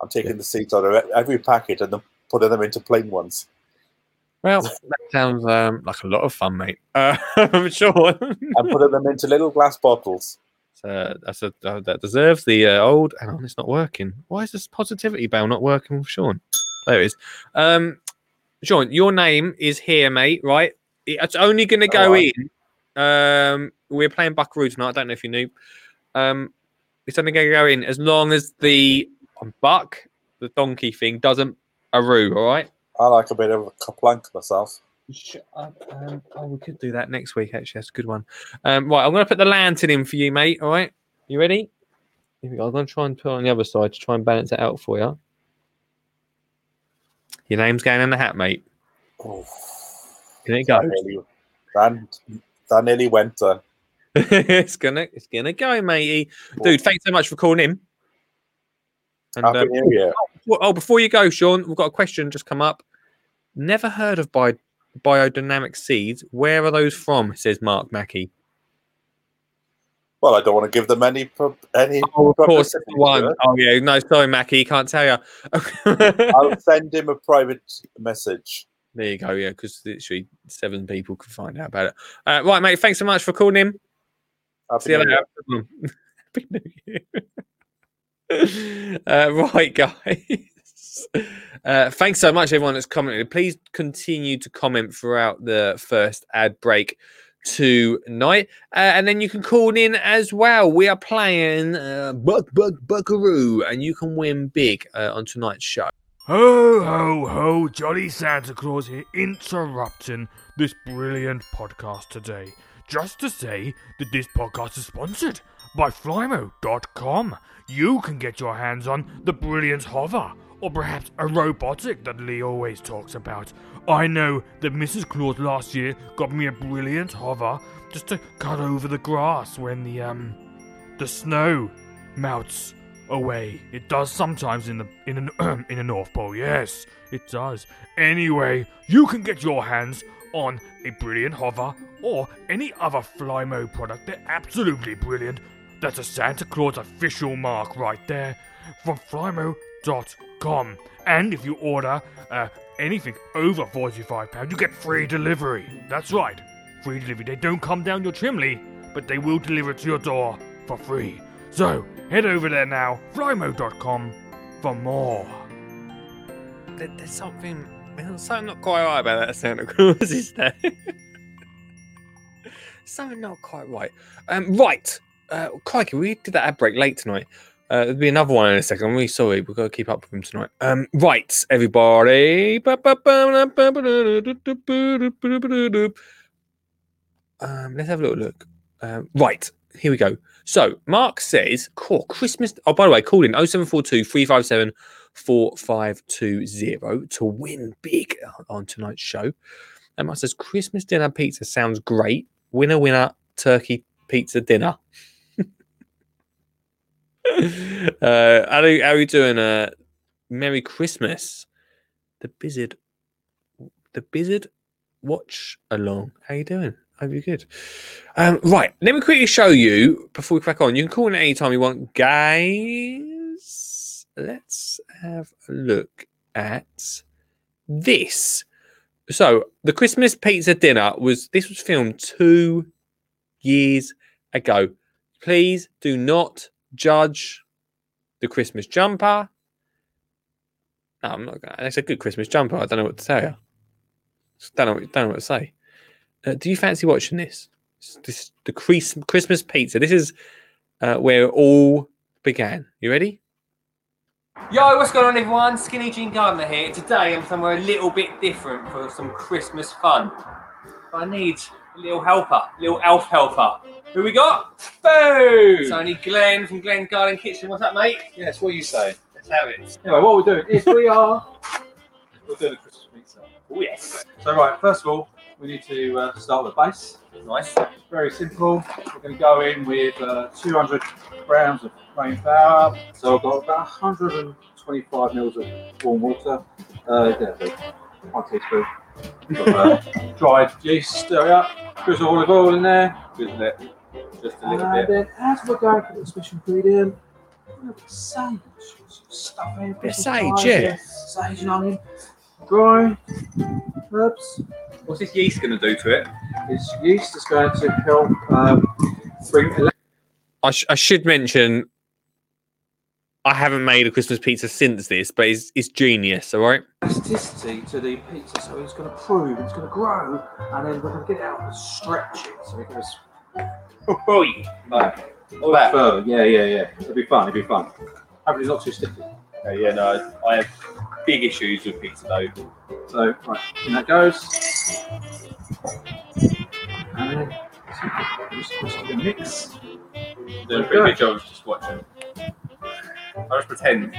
I'm taking the seeds out of every packet and then putting them into plain ones. Well, that sounds um, like a lot of fun, mate. Uh, I'm sure. and putting them into little glass bottles. So that's a, uh, that deserves the uh, old. Hang on, it's not working. Why is this positivity bell not working with Sean? There it is. Um, Sean, your name is here, mate. Right? It's only going to go Alright. in. Um, we're playing Buckaroo tonight. I don't know if you knew. Um, it's only going to go in as long as the buck, the donkey thing, doesn't aroo. All right. I like a bit of a KerPlunk myself. Um, oh, we could do that next week. Actually, that's a good one. Um, right, I'm going to put the lantern in for you, mate. All right, you ready? Here we go. I'm going to try and put it on the other side to try and balance it out for you. Your name's going in the hat, mate. Oh, Can it that, go? nearly, that, that nearly went. Uh, it's gonna, it's gonna go, matey. Dude, thanks so much for calling in. And, Happy um, New Year. Well, oh, before you go, Sean, we've got a question just come up. Never heard of bi- biodynamic seeds. Where are those from? Says Mark Mackey. Well, I don't want to give them any any. Oh, of course, one. Oh, yeah. No, sorry, Mackie. Can't tell you. I'll send him a private message. there you go. Yeah, because literally seven people could find out about it. Uh, right, mate. Thanks so much for calling in. Happy See you later. Happy New Year. uh, right, guys. Uh, thanks so much, everyone that's commented. Please continue to comment throughout the first ad break tonight, uh, and then you can call in as well. We are playing uh, Buck Buck Buckaroo, and you can win big uh, on tonight's show. Ho, ho, ho, Jolly Santa Claus here, interrupting this brilliant podcast today. Just to say that this podcast is sponsored by Flymo.com. You can get your hands on the brilliant hover, or perhaps a robotic that Lee always talks about. I know that Mrs. Claus last year got me a brilliant hover just to cut over the grass when the, um, the snow melts away. It does sometimes in the in an in the North Pole. Yes, it does. Anyway, you can get your hands on a brilliant hover or any other Flymo product. They're absolutely brilliant. That's a Santa Claus official mark right there from Flymo.com. And if you order uh, anything over £45, you get free delivery. That's right, free delivery. They don't come down your chimney, but they will deliver it to your door for free. So, head over there now, flymo.com, for more. There- There's something, there's something not quite right about that Santa Claus, is there? something not quite right. Um, right, uh, crikey, we did that ad break late tonight. Uh, there'll be another one in a second. I'm really sorry. We've got to keep up with him tonight. Um, right, everybody. Um, let's have a little look. Um, right, here we go. So Mark says, "Cool Christmas." Oh, by the way, call in 0742 357 4520 to win big on tonight's show. And Mark says, "Christmas dinner pizza sounds great. Winner, winner, turkey pizza dinner." uh, how are you, how are you doing? Uh, Merry Christmas. The Blizzard, the Blizzard watch along. How are you doing? Hope you're good. Um, right, let me quickly show you before we crack on. You can call in any time you want, guys. Let's have a look at this. So the Christmas pizza dinner was this was filmed two years ago. Please do not judge the Christmas jumper. No, I'm not. It's a good Christmas jumper. I don't know what to tell you. Don't know. Don't know what to say. Uh, do you fancy watching this? This, the Chris, Christmas pizza. This is uh, where it all began. You ready? Yo, what's going on, everyone? Skinny Jean Gardener here. Today I'm somewhere a little bit different for some Christmas fun. I need a little helper, little elf helper. Who we got? Food. It's only Glenn from Glenn Garden Kitchen. What's up, mate? Yes, what are you saying? Let's have it. Anyway, what we're doing is we are we're doing a Christmas pizza. Oh yes. So right, first of all, we need to uh, start with the base. Nice. Very simple. We're going to go in with uh, 200 grams of plain flour. So I've got about 125 mils of warm water. Uh, yeah, so one teaspoon. Got, uh, dried yeast, stir it up. There's olive oil in there. Isn't it? Just a little And bit. then as we're going for the special ingredient, a little sage. Stuff in. Bit sage, yeah. Sage and onion. Dry herbs. What's this yeast going to do to it? This yeast is going to help um, bring I, sh- I should mention I haven't made a Christmas pizza since this, but it's, it's genius, all right? elasticity to the pizza. So it's going to prove, it's going to grow, and then we're going to get it out and stretch it. So it goes Like, all that. further. Yeah, yeah, yeah. It'll be fun. It'll be fun. Hopefully, it's not too sticky. Okay, yeah, no, I have big issues with pizza dough. So, right, in that goes. And just, a mix. Doing a pretty good job of just watching. I just pretend.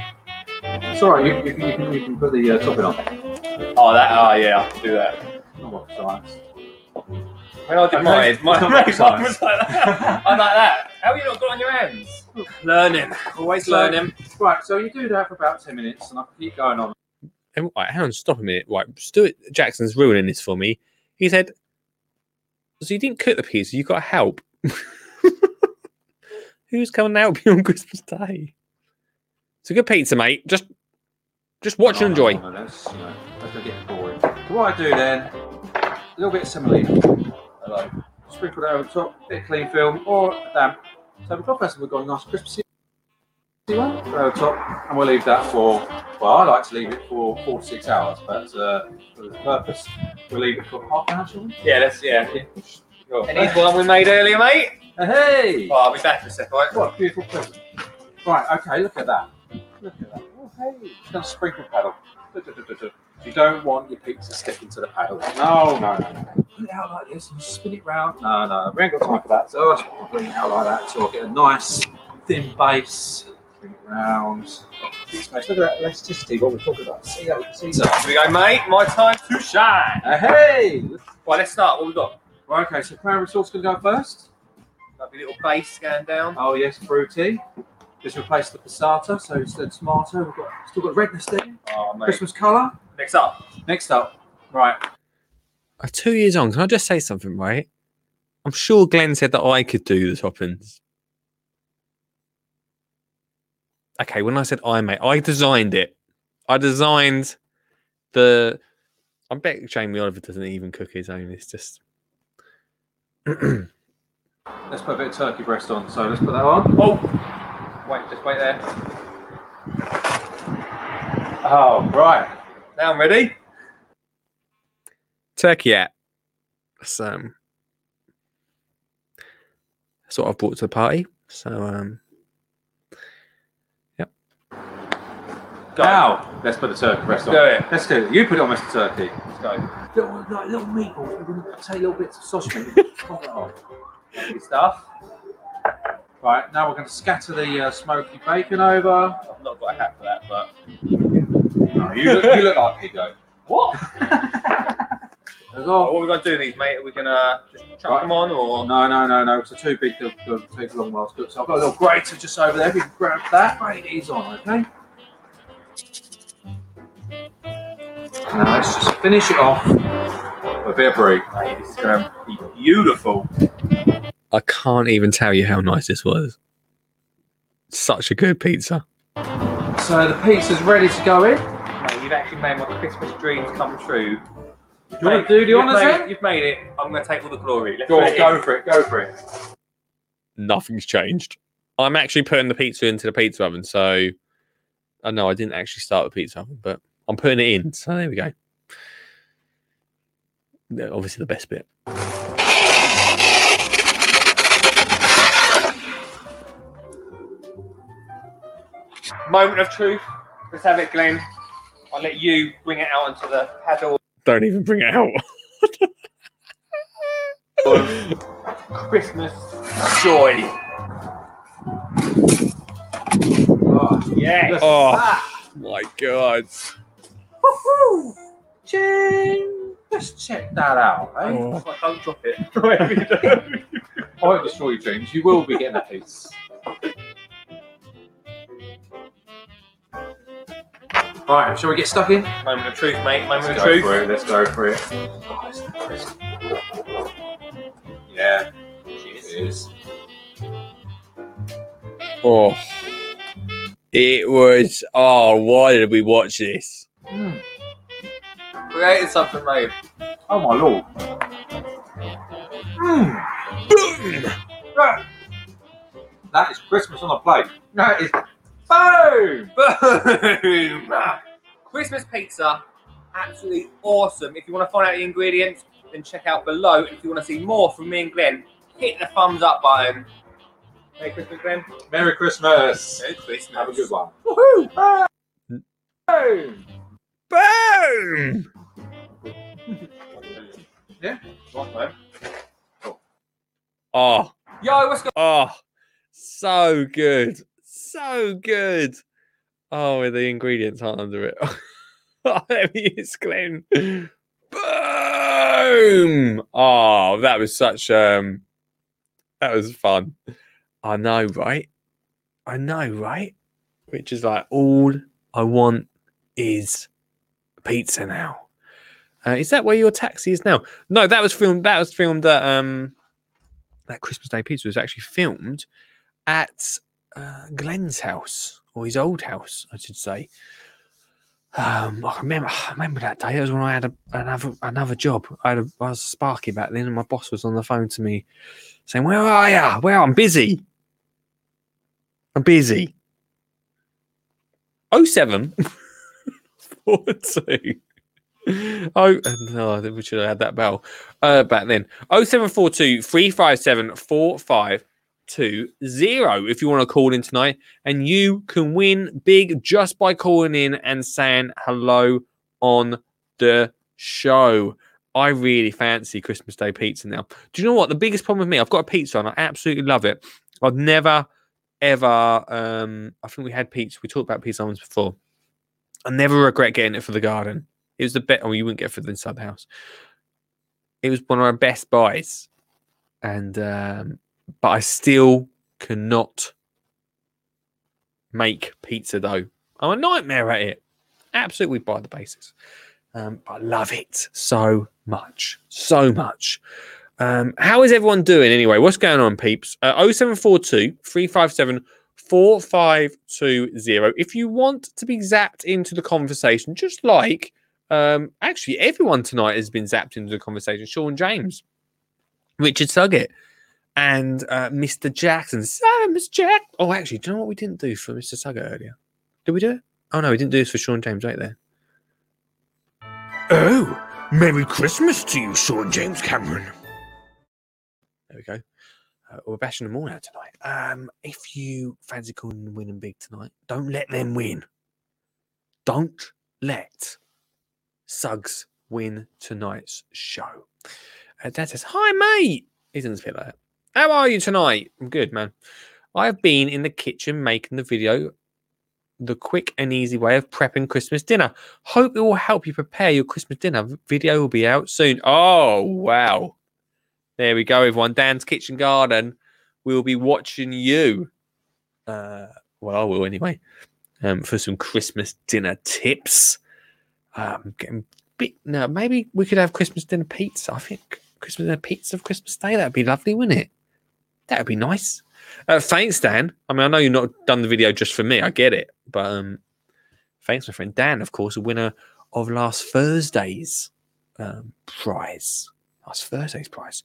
It's all right, you, you, can, you, can, you can put the uh, topping on. Oh, that. Oh, yeah, I can do that. Not rocket science. When I did mine, it's my mine was like that. I'm like that. How have you not got on your hands? Learning. Always So- learning. Right, so you do that for about 10 minutes, and I can keep going on. And, right, hang on, stop a minute. Right, Stuart Jackson's ruining this for me. He said, So you didn't cook the pizza, you got to help. Who's coming to help you on Christmas Day? It's a good pizza, mate. Just just watch and enjoy. No, no, that's, you know, that's going to get boring. So what I do then, a little bit of semolina. Hello. Sprinkle that over the top, bit of clean film, or damp. So we've got first we've got a nice crispy one over the top, and we'll leave that for, well, I like to leave it for four to six hours, but uh, for the purpose, we'll leave it for half an hour, shall we? Yeah, that's yeah. Sure. And here's one we made earlier, mate. Hey! Oh, I'll be back in a second. Right? What a beautiful present. Right, okay, look at that. Look at that. Oh, hey. It's got a sprinkle paddle. You don't want your pizza sticking to the paddle. No, no, no, no. Put it out like this and spin it round. No, no, we ain't got time for that. So I'll bring it out like that so I'll get a nice thin base. Bring it round. Look at that elasticity, what we're talking about. See that? See So that? here we go, mate. My time to shine. Uh, hey! Right, let's start. What we got? Right, okay, so cranberry sauce going to go first. Lovely little base going down. Oh, yes, fruity. Just replace the passata, so instead of tomato, we've got still got redness there. Oh, mate. Christmas colour. Next up. Next up, right. Uh, Two years on, can I just say something, right? I'm sure Glenn said that I could do the toppings. Okay, when I said I, mate, I designed it. I designed the. I bet Jamie Oliver doesn't even cook his own. It's just. Let's put a bit of turkey breast on. So let's put that on. Oh, wait, just wait there. Oh, right. Now I'm ready. Turkey at. That's, um, that's what I've brought to the party. So, um, yep. Go. Now let's put the turkey breast on. Do it. Let's do it. You put it on, Mr. Turkey. Let's go. Little, like little meatballs. We're going to take little bits of sausage meat. Pop it. Good stuff. Right, now we're going to scatter the uh, smoky bacon over. I've not got a hat for that, but No, you, look, you look like Pigo. What? There's oh, all- what are we gonna do these, mate? Are we gonna just chuck Right. them on, or No, no, no, no. It's too big to, to take a long while to cook. So I've got a little grater just over there. We can grab that. Right, it is on, okay? Now let's just finish it off with a bit of brie. mate, this is gonna be beautiful. I can't even tell you how nice this was. Such a good pizza. So the pizza's ready to go in. Mate, you've made my Christmas dreams come true. Do you want to do the you've honours made, then? You've made it. I'm gonna take all the glory. Let's Go put on, it go in. for it, go for it. Nothing's changed. I'm actually putting the pizza into the pizza oven, so uh, I know I didn't actually start the pizza oven, but I'm putting it in. So there we go. Yeah, Obviously, the best bit. Moment of truth. Let's have it, Glenn. I'll let you bring it out onto the paddle. Don't even bring it out. Christmas joy. Oh, Yes. Oh my god. Woohoo! Ching! Let's check that out, eh? Oh, don't drop it. Whatever you do. I won't destroy your dreams. You will be getting a piece. Right, shall we get stuck in? Moment of truth, mate. Moment Let's of go truth. for it. Let's go for it. Oh, it's not crisp. Yeah, it is. Oh. It was. Oh, why did we watch this? Mm. Created something, mate. Oh my lord. Mm. That- That is Christmas on a plate. That is Boom! boom. Christmas pizza, absolutely awesome. If you want to find out the ingredients, then check out below. If you want to see more from me and Glenn, hit the thumbs up button. Merry Christmas, Glenn. Merry Christmas. Merry Christmas. Have a good one. Woohoo! Boom! Boom! Yeah. Right, man. Oh. Yo, what's going Oh, so good. So good. Oh, the ingredients aren't under it. Let me Glenn. Boom! Oh, that was such um that was fun. I know, right? I know, right? Which is like all I want is pizza now. Uh, is that where your taxi is now? No, that was filmed. That was filmed at um, that Christmas Day pizza was actually filmed at uh, Glenn's house or his old house, I should say. Um, I remember, I remember that day. It was when I had a, another another job. I, had a, I was Sparky back then, and my boss was on the phone to me saying, "Where are you? Well, I'm busy. I'm busy." Oh seven four two. Oh, no, we should have had that bell uh, back then. 0742 357 4520 if you want to call in tonight. And you can win big just by calling in and saying hello on the show. I really fancy Christmas Day pizza now. Do you know what? The biggest problem with me, I've got a pizza and I absolutely love it. I've never, ever, um, I think we had pizza. We talked about pizza once before. I never regret getting it for the garden. It was the best. Oh, you wouldn't get it for the inside the house. It was one of our best buys, and um, but I still cannot make pizza dough. I'm a nightmare at it. Absolutely by the basis. Um, I love it so much, so much. Um, how is everyone doing anyway? What's going on, peeps? Uh, 0742 357 4520. If you want to be zapped into the conversation, just like um, actually everyone tonight has been zapped into the conversation. Sean James, Richard Suggett, and uh, Mr. Jackson. So, Mr. Jack. Oh, actually, do you know what we didn't do for Mr. Suggett earlier? Did we do it? Oh, no, we didn't do this for Sean James right there. Oh, Merry Christmas to you, Sean James Cameron. There we go. Uh, we're bashing them all out tonight. Um, if you fancy calling and winning big tonight, don't let them win. Don't let Suggs win tonight's show. Uh, Dad says, "Hi, mate." He doesn't feel like that. How are you tonight? I'm good, man. I've been in the kitchen making the video, the quick and easy way of prepping Christmas dinner. Hope it will help you prepare your Christmas dinner. Video will be out soon. Oh, wow. There we go, everyone. Dan's Kitchen Garden. We'll be watching you. Uh, well, I will anyway. Um, for some Christmas dinner tips. Um, getting bit. No, maybe we could have Christmas dinner pizza. I think Christmas dinner pizza of Christmas Day. That'd be lovely, wouldn't it? That'd be nice. Uh, thanks, Dan. I mean, I know you've not done the video just for me. I get it, but um, thanks, my friend Dan. Of course, a winner of last Thursday's um, prize. Last Thursday's prize.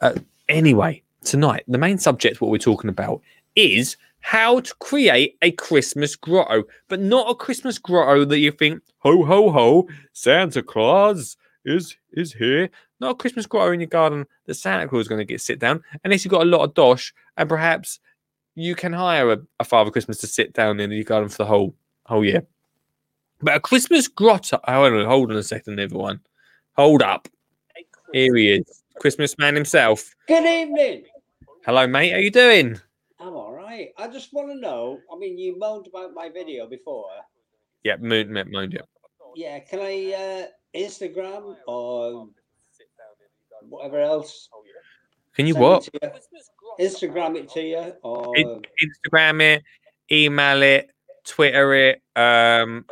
Uh, anyway, tonight the main subject, what we're talking about, is how to create a Christmas grotto, but not a Christmas grotto that you think, ho ho ho, Santa Claus is is here. Not a Christmas grotto in your garden that Santa Claus is going to get sit down, unless you've got a lot of dosh, and perhaps you can hire a, a Father Christmas to sit down in your garden for the whole whole year. But a Christmas grotto. Hold on, hold on a second, everyone. Hold up. Here he is, Christmas man himself. Good evening. Hello, mate. How you doing? I'm all right. I just want to know. I mean, you moaned about my video before. Yeah, moaned, moon yeah. Yeah, can I uh, Instagram or whatever else? Can you send what? to you? Instagram it to you or Instagram it, email it, Twitter it, um,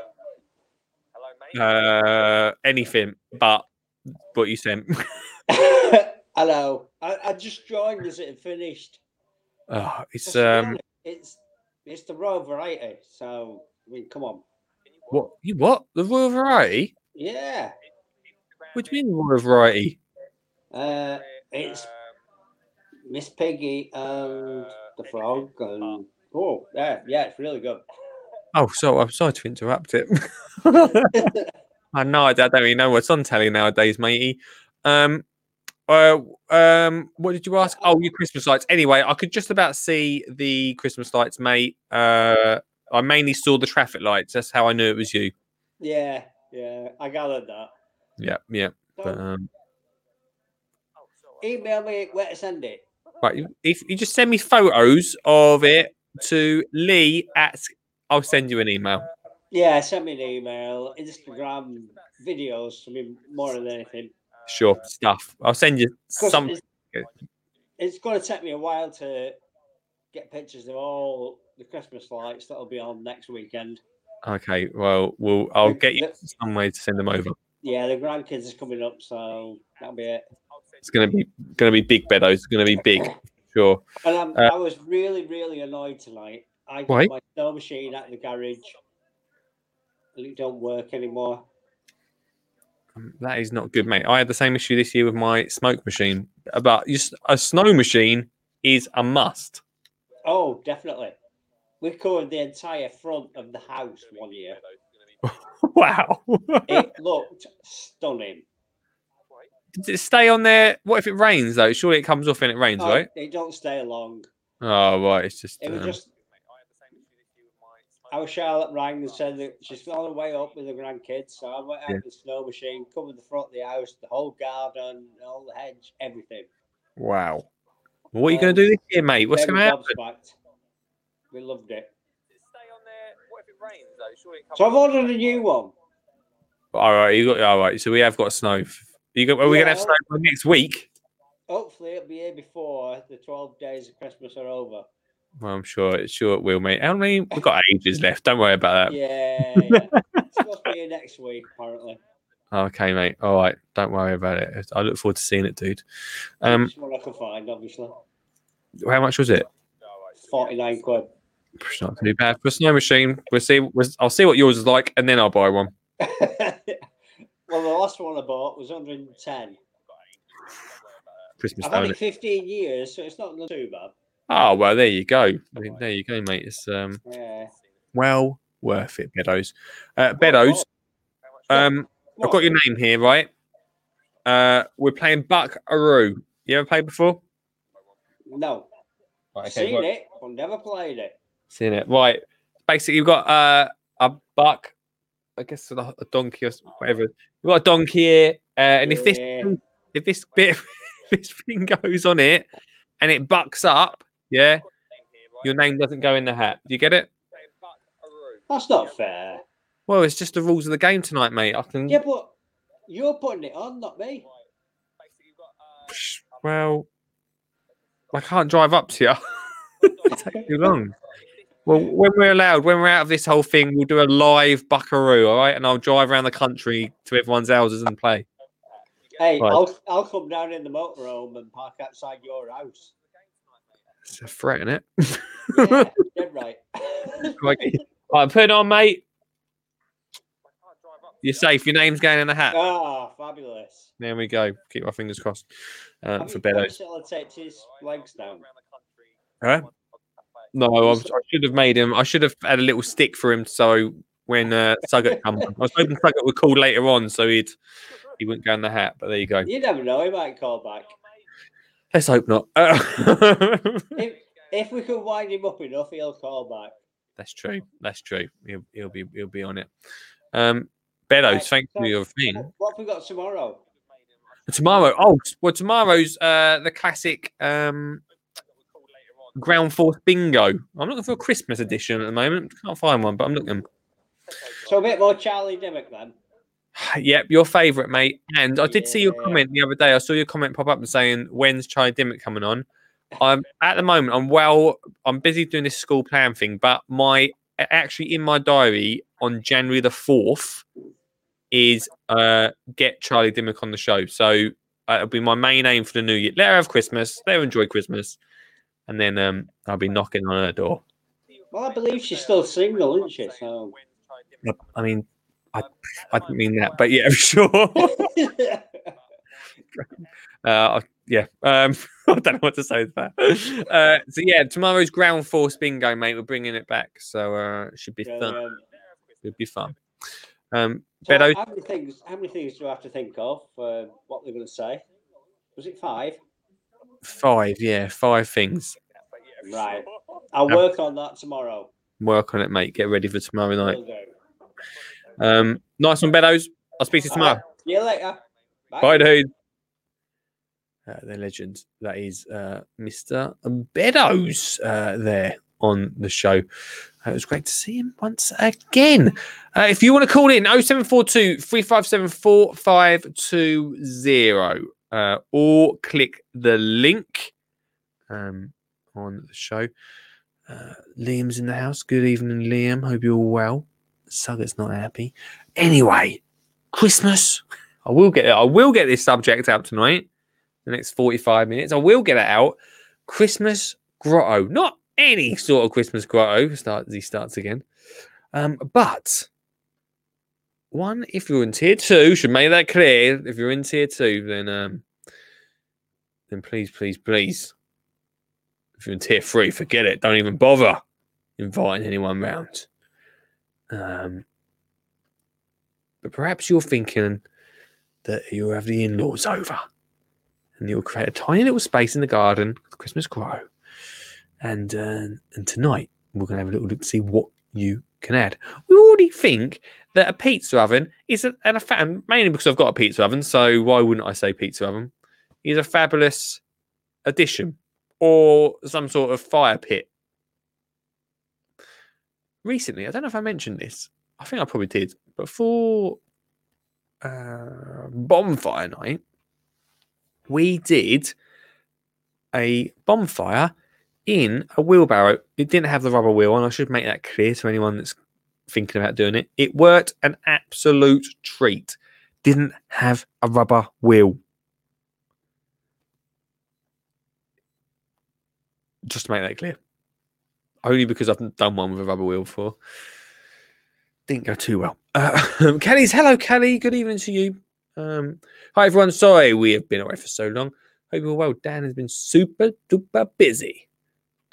uh, anything but what you sent. hello. I, I just joined as it finished. oh, it's Just to be um, it's it's the royal variety. So I mean, come on. what you what the royal variety? Yeah. What do you mean royal variety? Uh, it's Miss Piggy and the frog and oh yeah yeah it's really good. Oh, so I'm sorry to interrupt it. I know I don't really know what's on telly nowadays, matey. Um, uh, um, what did you ask? Oh, your Christmas lights. Anyway, I could just about see the Christmas lights, mate. Uh, I mainly saw the traffic lights. That's how I knew it was you. Yeah, yeah, I gathered that. Yeah, yeah. But um, email me where to send it. right, you- if you just send me photos of it to Lee at, I'll send you an email. Yeah, send me an email, Instagram videos. I mean, more than anything. Sure, stuff. I'll send you some. It's, it's going to take me a while to get pictures of all the Christmas lights that'll be on next weekend. Okay, well, we'll I'll get you some way to send them over. Yeah, the grandkids is coming up, so that'll be it. It's gonna be gonna be big beddos. It's gonna be big, sure. And I'm, Uh, I was really, really annoyed tonight. I got Why? my snow machine at the garage, and it don't work anymore. Um, That is not good, mate. I had the same issue this year with my smoke machine. But just a snow machine is a must. Oh, definitely. We covered the entire front of the house one year. wow. It looked stunning. Does it stay on there? What if it rains though? Surely it comes off and it rains, Oh, right? It don't stay long. Oh, right. It's just. It was um, just. Our Charlotte rang and said that she's on her way up with the grandkids. So I went out Yeah. with the snow machine, covered the front of the house, the whole garden, all the hedge, everything. Wow. What are you going to do this year, mate? What's going to happen? gobsmacked. We loved it. So I've ordered a new one. All right, you got all right. So we have got snow. You got? Are we going to have snow by next week? Hopefully, it'll be here before the 12 days of Christmas are over. Well, I'm sure. it Sure it will, mate. How many? We've got ages left. Don't worry about that. Yeah, yeah. it's supposed to be here next week, apparently. Okay, mate. All right. Don't worry about it. I look forward to seeing it, dude. Um, It's what I can find, obviously. how much was it? 49 quid. It's not too bad for a snow machine. We'll see. We'll, I'll see what yours is like, and then I'll buy one. well, the last one I bought was 110. Christmas I've had it 15 years, so it's not too bad. Oh well, there you go. There you go, mate. It's um Yeah. well worth it, Beddoes. Uh, Beddoes. Um, I've got your name here, right? Uh, we're playing Buckaroo. You ever played before? No. Right, Seen right. it, but never played it. Seen it. Right. Basically, you've got uh, a buck, I guess a a donkey or whatever. You've got a donkey here, uh, and if this if this bit if this thing goes on it and it bucks up, yeah, your name doesn't go in the hat. Do you get it? That's not fair. Well, it's just the rules of the game tonight, mate. I can. Yeah, but you're putting it on, not me. Well, I can't drive up to you. It'd take too long. Well, when we're allowed, when we're out of this whole thing, we'll do a live buckaroo, all right? And I'll drive around the country to everyone's houses and play. Hey, Right. I'll I'll come down in the motorhome and park outside your house. It's a threat, isn't it? Yeah, dead right. Crikey. All right, put it on, mate. You're safe. Your name's going in the hat. Ah, fabulous. There we go. Keep our fingers crossed Have for you Beddoes. facilitated his legs down? Huh? No, I, was, I should have made him. I should have had a little stick for him. So when uh, Sugget comes, I was hoping Sugget would call later on, so he'd he wouldn't go in the hat. But there you go. You never know. He might call back. Let's hope not. Uh, If if we can wind him up enough, he'll call back. That's true. That's true. He'll, he'll be he'll be on it. Um, Beddoes, Right, thank you for your thing. What have we got tomorrow? Tomorrow, oh well, tomorrow's uh the classic um ground force bingo. I'm looking for a Christmas edition at the moment. Can't find one, but I'm looking. So a bit more Charlie Dimmock then. Yep, your favourite, mate. And I did see your comment the other day. I saw your comment pop up and saying, "When's Charlie Dimmock coming on?" I'm at the moment. I'm well. I'm busy doing this school plan thing, but my actually in my diary on January the fourth is uh get Charlie Dimmock on the show. So uh, it'll be my main aim for the new year. Let her have Christmas. Let her enjoy Christmas, and then um I'll be knocking on her door. Well, I believe she's still single, isn't she? So I mean, I I didn't mean that, but yeah, sure. Uh, yeah. Um, I don't know what to say to that. Uh, so yeah, tomorrow's ground force bingo, mate. We're bringing it back, so uh, it should be fun. Brilliant. It'll be fun. Um, So Beddoes, how many things? How many things do I have to think of? Uh, what they're going to say? Was it five? Five. Yeah, five things. Right. I'll work on that tomorrow. Work on it, mate. Get ready for tomorrow night. Um, nice one, Beddoes. I'll speak to you tomorrow. See you later. Bye, dude. Uh, the legend that is uh, Mr. Beddoes uh, there on the show. Uh, it was great to see him once again. Uh, if you want to call in, 0742 357 4520 uh, or click the link um, on the show. Uh, Liam's in the house. Good evening, Liam. Hope you're all well. Sugger's not happy. Anyway, Christmas. I will get it. I will get this subject out tonight. The next 45 minutes. I will get it out. Christmas grotto. Not any sort of Christmas grotto. Starts he starts again. Um, but one, if you're in tier two, should make that clear. If you're in tier two, then um then please, please, please. If you're in tier three, forget it. Don't even bother inviting anyone round. Um but perhaps you're thinking that you'll have the in-laws over and you'll create a tiny little space in the garden with Christmas crow And uh, and tonight we're gonna have a little look to see what you can add. We already think that a pizza oven is a, and a fa- and mainly because I've got a pizza oven, so why wouldn't I say pizza oven? Is a fabulous addition or some sort of fire pit. Recently, I don't know if I mentioned this. I think I probably did, but for uh, bonfire night, we did a bonfire in a wheelbarrow. It didn't have the rubber wheel on. I should make that clear to anyone that's thinking about doing it. It worked an absolute treat. Didn't have a rubber wheel. Just to make that clear. Only because I've done one with a rubber wheel before. Didn't go too well. Uh, Kelly's hello, Kelly. Good evening to you. Um, hi everyone. Sorry we have been away for so long. Hope you're well. Dan has been super duper busy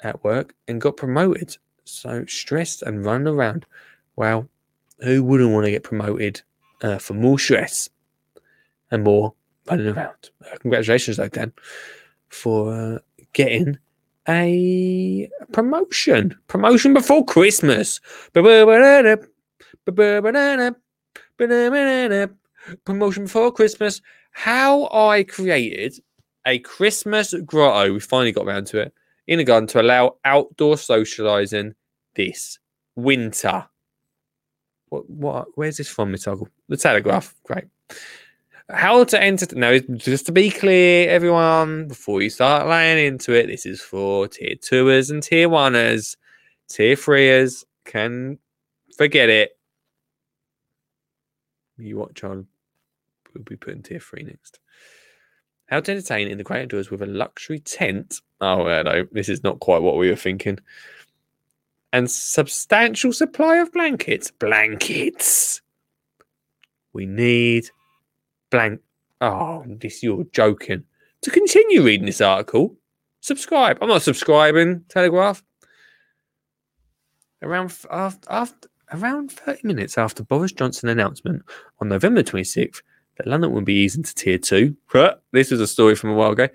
at work and got promoted. So stressed and running around. Well, who wouldn't want to get promoted uh, for more stress and more running around? Uh, congratulations, though, Dan, for uh, getting a promotion. Promotion before Christmas. Promotion before Christmas. How I created a Christmas grotto. We finally got around to it in a garden to allow outdoor socializing this winter. What? What? Where's this from, Miss? The Telegraph. Great. How to enter? No, just to be clear, everyone, before you start laying into it, this is for tier twoers and tier oneers. Tier threeers can forget it. You watch on. We'll be putting tier three next. How to entertain in the great outdoors with a luxury tent. Oh, no, this is not quite what we were thinking. And substantial supply of blankets. Blankets. We need blank. Oh, this you're joking. To continue reading this article, subscribe. I'm not subscribing. Telegraph. Around after, after around 30 minutes after Boris Johnson announcement on November 26th that London would be easing to tier two. This was a story from a while ago.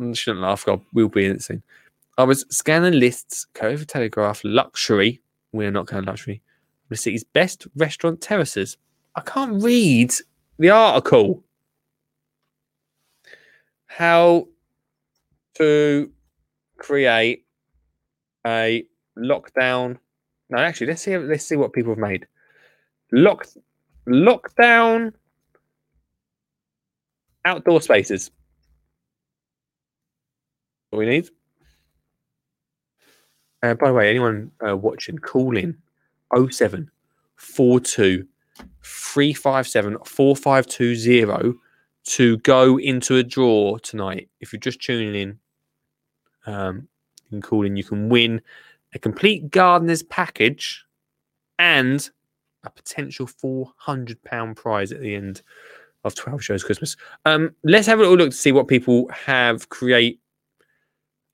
I shouldn't laugh. God, we'll be in it soon. I was scanning lists, code for Telegraph luxury. We're not going luxury. The city's best restaurant terraces. I can't read the article. How to create a lockdown. No, actually, let's see. Let's see what people have made. Lock lockdown outdoor spaces. What we need. Uh, by the way, anyone uh, watching, call in 07 42 357 4520 to go into a draw tonight. If you're just tuning in, um, you can call in. You can win a complete gardener's package and a potential £400 prize at the end of 12 shows Christmas. Um, let's have a little look to see what people have create.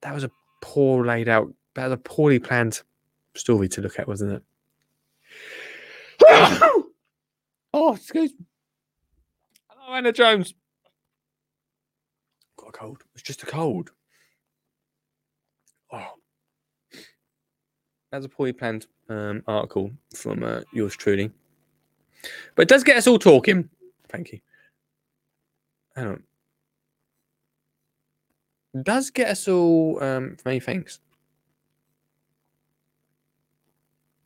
That was a poor laid out, that was a poorly planned story to look at, wasn't it? oh, excuse me. Hello, Anna Jones. Got a cold. It's just a cold. Oh. That's a poorly planned um, article from uh, yours truly. But it does get us all talking. Thank you. I don't. Does get us all um, many things.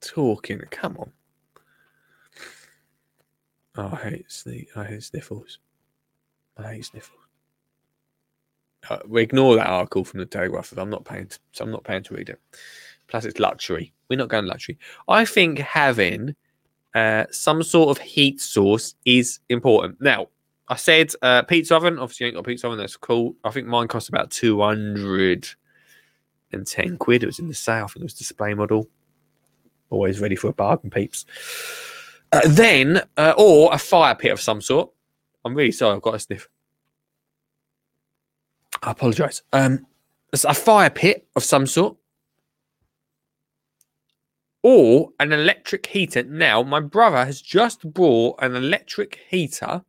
Talking. Come on. Oh, I hate sne- I hate sniffles. I hate sniffles. Uh, we ignore that article from the Telegraph. I'm not paying. To, so I'm not paying to read it. Plus, it's luxury. We're not going luxury. I think having uh, some sort of heat source is important. Now, I said uh, pizza oven. Obviously, you ain't got a pizza oven. That's cool. I think mine cost about two hundred and ten quid. It was in the sale. I think it was display model. Always ready for a bargain, peeps. Uh, then, uh, or a fire pit of some sort. I'm really sorry. I've got a sniff. I apologise. Um, it's a fire pit of some sort, or an electric heater. Now, my brother has just bought an electric heater,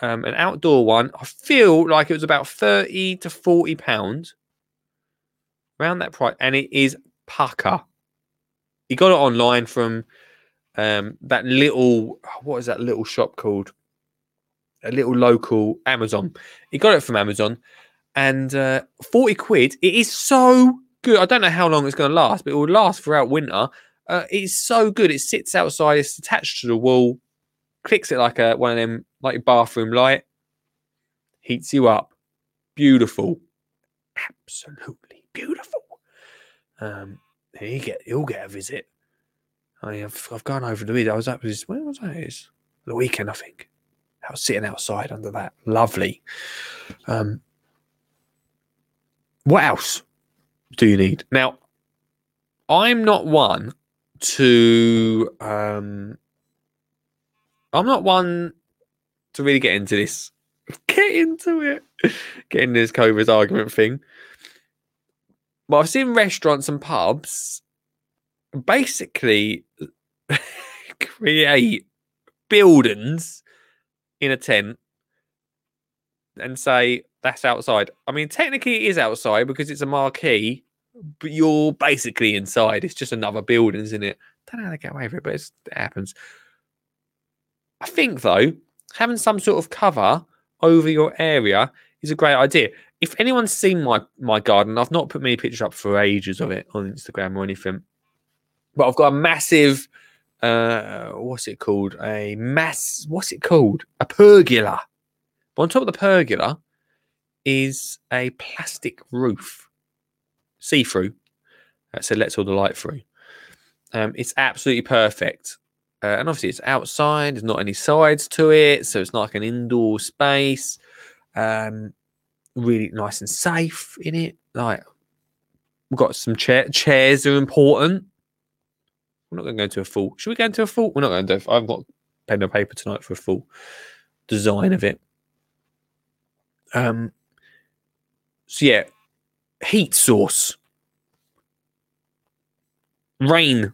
um, an outdoor one. I feel like it was about thirty to forty pounds, around that price, and it is pucker. He got it online from um, that little what is that little shop called? A little local Amazon. He got it from Amazon, and uh, forty quid. It is so good. I don't know how long it's going to last, but it will last throughout winter. Uh, it's so good. It sits outside. It's attached to the wall. Clicks it like a one of them like bathroom light. Heats you up. Beautiful. Absolutely beautiful. Um, you get he'll get a visit. I have I've gone over the weekend. I was up this when was I? It's the weekend, I think. I was sitting outside under that. Lovely. Um what else do you need? Now, I'm not one to um I'm not one to really get into this. Get into it. Get into this COVID argument thing. But I've seen restaurants and pubs basically create buildings in a tent and say that's outside. I mean, technically it is outside because it's a marquee, but you're basically inside. It's just another building, isn't it? don't know how they get away with it, but it happens. I think though, having some sort of cover over your area is a great idea. If anyone's seen my my garden, I've not put many pictures up for ages of it on Instagram or anything. But I've got a massive uh what's it called? A mass what's it called? A pergola. But on top of the pergola is a plastic roof. See-through. Uh, so lets all the light through. Um, it's absolutely perfect. Uh, and obviously it's outside, there's not any sides to it, so it's not like an indoor space. Um, really nice and safe in it. Like we've got some chair chairs are important. We're not going to go into a full. Should we go into a full? We're not going to. I've got pen and paper tonight for a full design of it. Um. So yeah, heat source, rain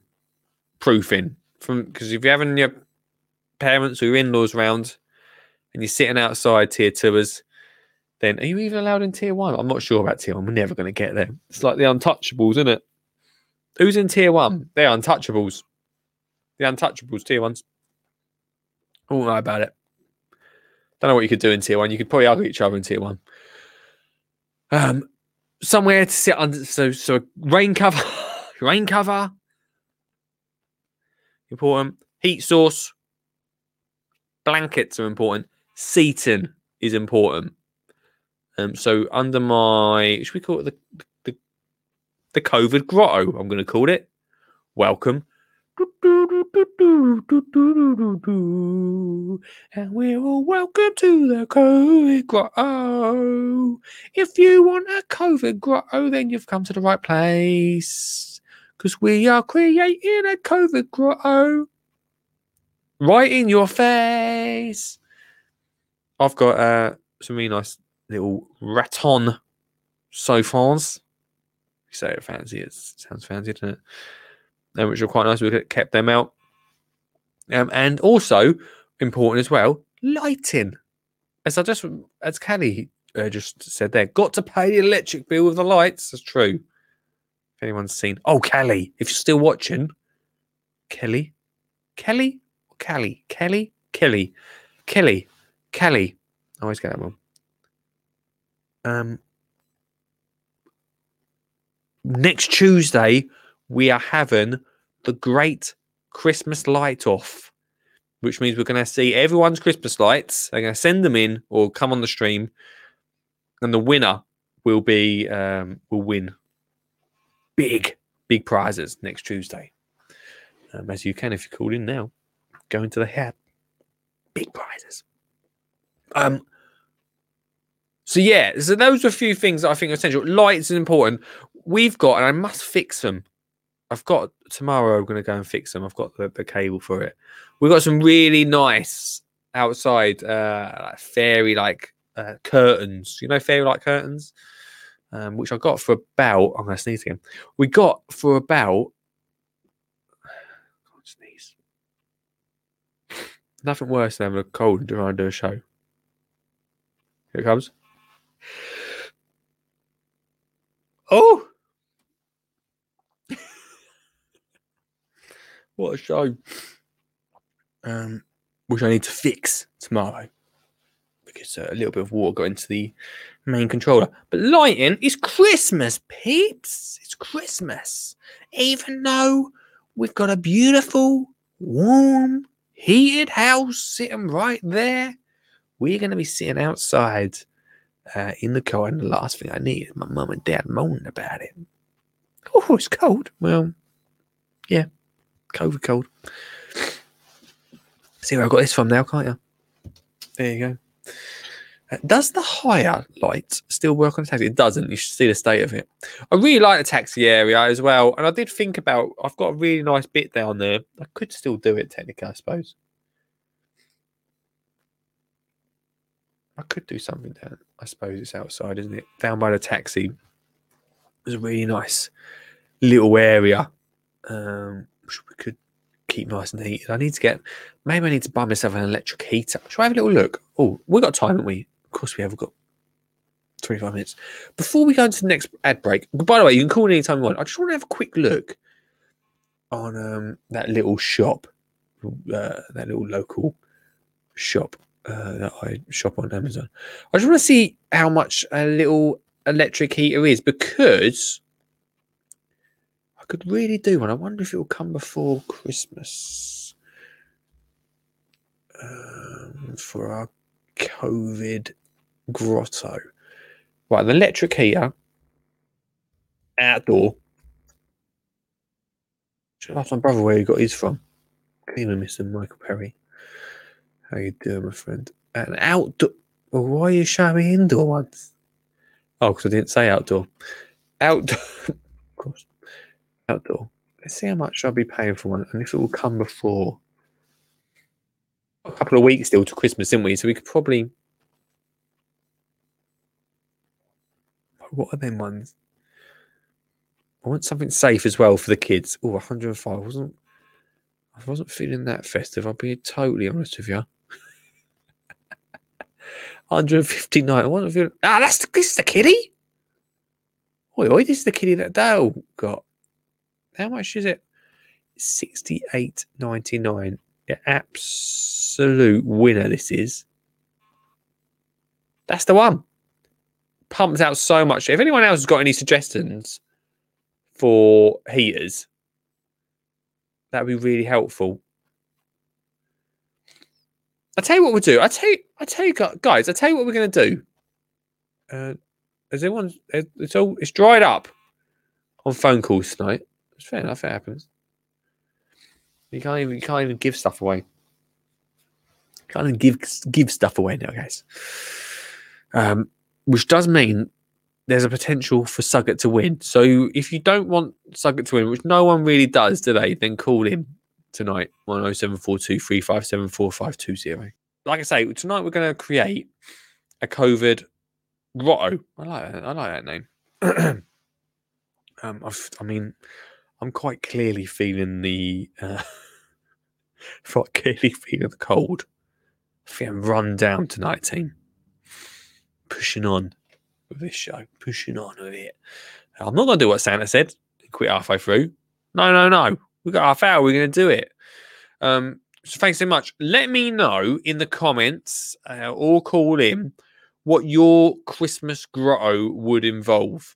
proofing from because if you're having your parents or your in-laws round and you're sitting outside tier tours, then are you even allowed in tier one? I'm not sure about tier one. We're never going to get there. It's like the untouchables, isn't it? Who's in tier one? They're untouchables. The untouchables, tier ones. I don't know about it. Don't know what you could do in tier one. You could probably argue each other in tier one. Um, somewhere to sit under. So, so rain cover, rain cover. Important. Heat source. Blankets are important. Seating is important. Um, so under my, should we call it the the, the COVID grotto? I'm going to call it. Welcome. And we're all welcome to the COVID grotto. If you want a COVID grotto, then you've come to the right place. Because we are creating a COVID grotto right in your face. I've got uh, some really nice little raton sofas. You say it fancy, it sounds fancy, doesn't it? Um, which are quite nice. We kept them out. Um, and also important as well, lighting. As I just, as Kelly uh, just said there, got to pay the electric bill with the lights. That's true. Anyone's seen, oh Kelly, if you're still watching, Kelly, Kelly, Kelly, Kelly, Kelly, Kelly, Kelly. I always get that one. Um, next Tuesday, we are having the great Christmas light off, which means we're going to see everyone's Christmas lights. They're going to send them in or come on the stream, and the winner will be um, will win big big prizes next Tuesday. Um, as you can if you call in now, go into the hat, big prizes. Um, so yeah, so those are a few things that I think are essential. Lights is important. We've got, and I must fix them. I've got tomorrow. I'm going to go and fix them. I've got the, the cable for it. We've got some really nice outside, uh, fairy like uh, curtains. You know, fairy like curtains, um, which I got for about. I'm going to sneeze again. We got for about. Can't sneeze. Nothing worse than having a cold and trying to do a show. Here it comes. Oh, what a show! Um, which I need to fix tomorrow because uh, a little bit of water got into the main controller. But lighting is Christmas, peeps. It's Christmas, even though we've got a beautiful, warm, heated house sitting right there. We're going to be sitting outside uh, in the car, and the last thing I need is my mum and dad moaning about it. Oh, it's cold. Well, yeah, COVID cold. See where I got this from now, can't you? There you go. Does the higher light still work on a taxi? It doesn't. You should see the state of it. I really like the taxi area as well. And I did think about, I've got a really nice bit down there. I could still do it technically, I suppose. I could do something down. I suppose it's outside, isn't it? Down by the taxi. There's a really nice little area um, which we could keep nice and heated. I need to get, maybe I need to buy myself an electric heater. Shall I have a little look? Oh, we've got time, haven't we? Of course we have. We've got 25 minutes. Before we go into the next ad break, by the way, you can call me anytime you want. I just want to have a quick look on um, that little shop, uh, that little local shop uh, that I shop on Amazon. I just want to see how much a little electric heater is because could really do one. I wonder if it will come before Christmas um, for our COVID grotto. Right, an electric heater, outdoor. Should ask my brother where he got his from. Cleaner, Mr. Michael Perry. How you doing, my friend? An outdoor. Well, why are you showing me indoor ones? Oh, because I didn't say outdoor. Outdoor. of course. Outdoor. Let's see how much I'll be paying for one and it will come before. A couple of weeks still to Christmas, didn't we? So we could probably. What are them ones? I want something safe as well for the kids. Oh, 105. I wasn't I wasn't feeling that festive. I'll be totally honest with you. 159. I wasn't feeling. Ah, that's the, this is the kitty. Oi, oi, this is the kitty that Dale got. How much is it? 68.99. Yeah, absolute winner. This is. That's the one. Pumps out so much. If anyone else has got any suggestions for heaters, that would be really helpful. I tell you what we'll do. I tell you, I tell you, guys. I tell you what we're going to do. Uh, has everyone? It's all. It's dried up on phone calls tonight. It's fair enough. It happens. You can't even. You can't even give stuff away. Can't even give give stuff away now, guys. Um, which does mean there's a potential for Sugget to win. So if you don't want Sugget to win, which no one really does, do they? Then call him tonight, 10742 357 4520. Like I say, tonight we're going to create a COVID grotto. I like that. I like that name. um, I mean, I'm quite clearly feeling the, uh, quite clearly feeling the cold. Feeling run down tonight, team. Pushing on with this show, pushing on with it. I'm not going to do what Santa said. Quit halfway through. No, no, no. We've got half hour. We're going to do it. Um, so thanks so much. Let me know in the comments uh, or call in what your Christmas grotto would involve.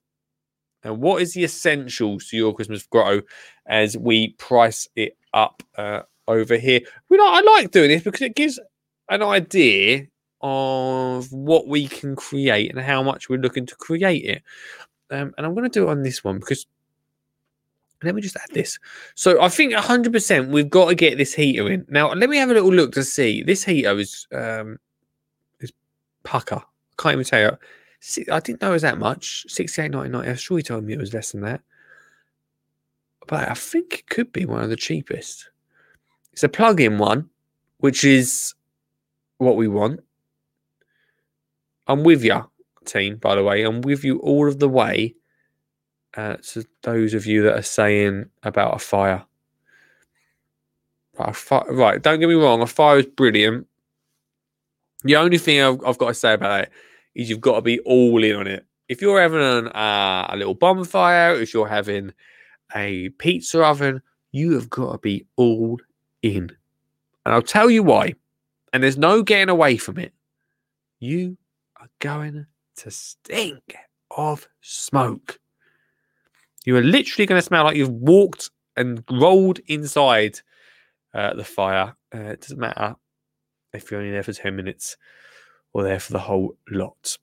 And what is the essentials to your Christmas grotto as we price it up uh, over here? We know I like doing this because it gives an idea of what we can create and how much we're looking to create it. Um, and I'm going to do it on this one because let me just add this. So I think 100% we've got to get this heater in. Now, let me have a little look to see. This heater is um, is pucker. I can't even tell you. I didn't know it was that much. 68.99. I'm sure he told me it was less than that. But I think it could be one of the cheapest. It's a plug-in one, which is what we want. I'm with you, team, by the way. I'm with you all of the way uh, to those of you that are saying about a fire. Right, a right, don't get me wrong, a fire is brilliant. The only thing I've, I've got to say about it is you've got to be all in on it. If you're having an, uh, a little bonfire, if you're having a pizza oven, you have got to be all in. And I'll tell you why. And there's no getting away from it. You are going to stink of smoke. You are literally going to smell like you've walked and rolled inside uh, the fire. Uh, it doesn't matter if you're only there for 10 minutes or there for the whole lot.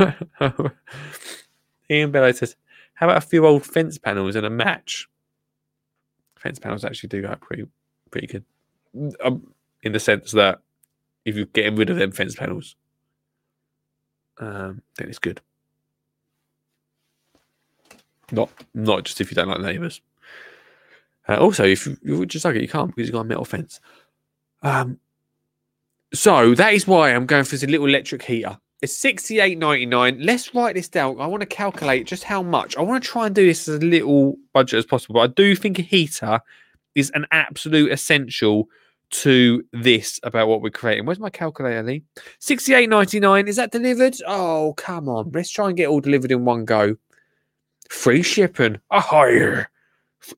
Ian Bellow says, How about a few old fence panels and a match? Fence panels actually do go pretty, pretty good. Um, in the sense that if you're getting rid of them fence panels, um, then it's good. Not not just if you don't like neighbours. Uh, also, if you, you just like it, you can't because you've got a metal fence. Um, so that is why I'm going for this little electric heater. It's sixty eight ninety nine. Let's write this down. I want to calculate just how much. I want to try and do this as little budget as possible. But I do think a heater is an absolute essential to this about what we're creating. Where's my calculator, Lee? Sixty eight ninety nine. Is that delivered? Oh, come on. Let's try and get all delivered in one go. Free shipping. Oh,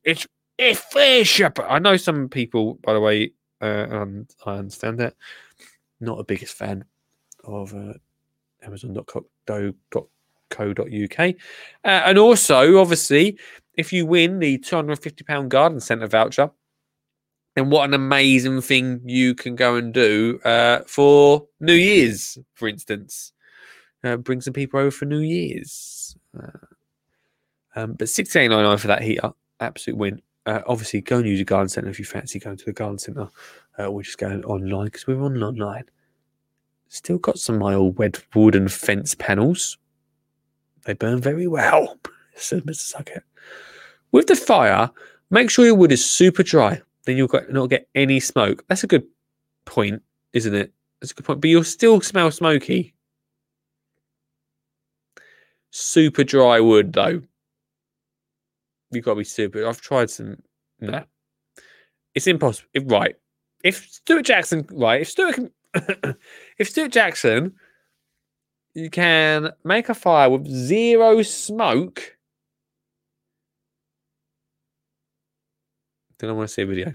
it's it's free shipping. I know some people, by the way, uh, and I understand that. not a biggest fan of uh, Amazon.co.uk. Uh, and also, obviously, if you win the £250 garden centre voucher, then what an amazing thing you can go and do uh, for New Year's, for instance. Uh, bring some people over for New Year's. Uh, um, but six eight nine nine for that heater, absolute win. Uh, obviously, go and use a garden centre if you fancy going to the garden centre. Uh, we're just going online because we're on online. Still got some of my old wed- wooden fence panels. They burn very well, said Mr. Suckett. With the fire, make sure your wood is super dry. Then you'll not get any smoke. That's a good point, isn't it? That's a good point. But you'll still smell smoky. Super dry wood, though. You've got to be super. I've tried some. No, it's impossible. If, right, if Stuart Jackson, right, if Stuart can, if Stuart Jackson, you can make a fire with zero smoke. Then I want to see a video.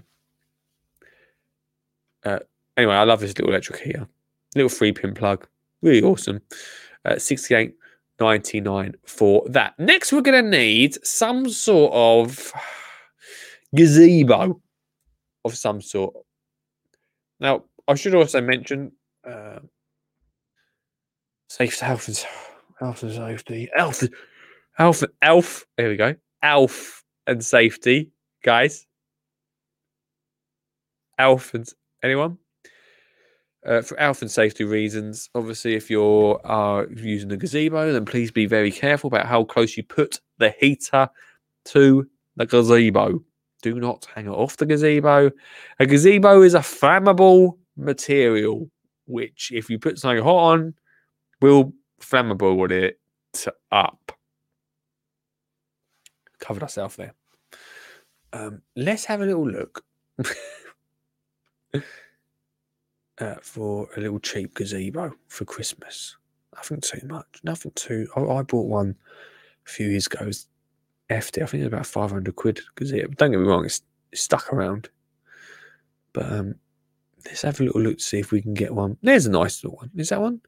Uh, anyway, I love this little electric heater, little three pin plug, really awesome. Uh, 68 99 for that. Next, we're going to need some sort of gazebo of some sort. Now, I should also mention uh, safe health and health and safety. Elf, elf, elf. There we go. Elf and safety, guys. Elf and anyone? Uh, for health and safety reasons, obviously, if you're uh, using a gazebo, then please be very careful about how close you put the heater to the gazebo. Do not hang it off the gazebo. A gazebo is a flammable material, which, if you put something hot on, will flammable it up. Covered ourselves there. Um, let's have a little look. uh, for a little cheap gazebo for Christmas. Nothing too much. Nothing too. I, I bought one a few years ago. It was. I think it was about 500 quid gazebo. Don't get me wrong, it's, it's stuck around. But um, let's have a little look to see if we can get one. There's a nice little one. Is that one?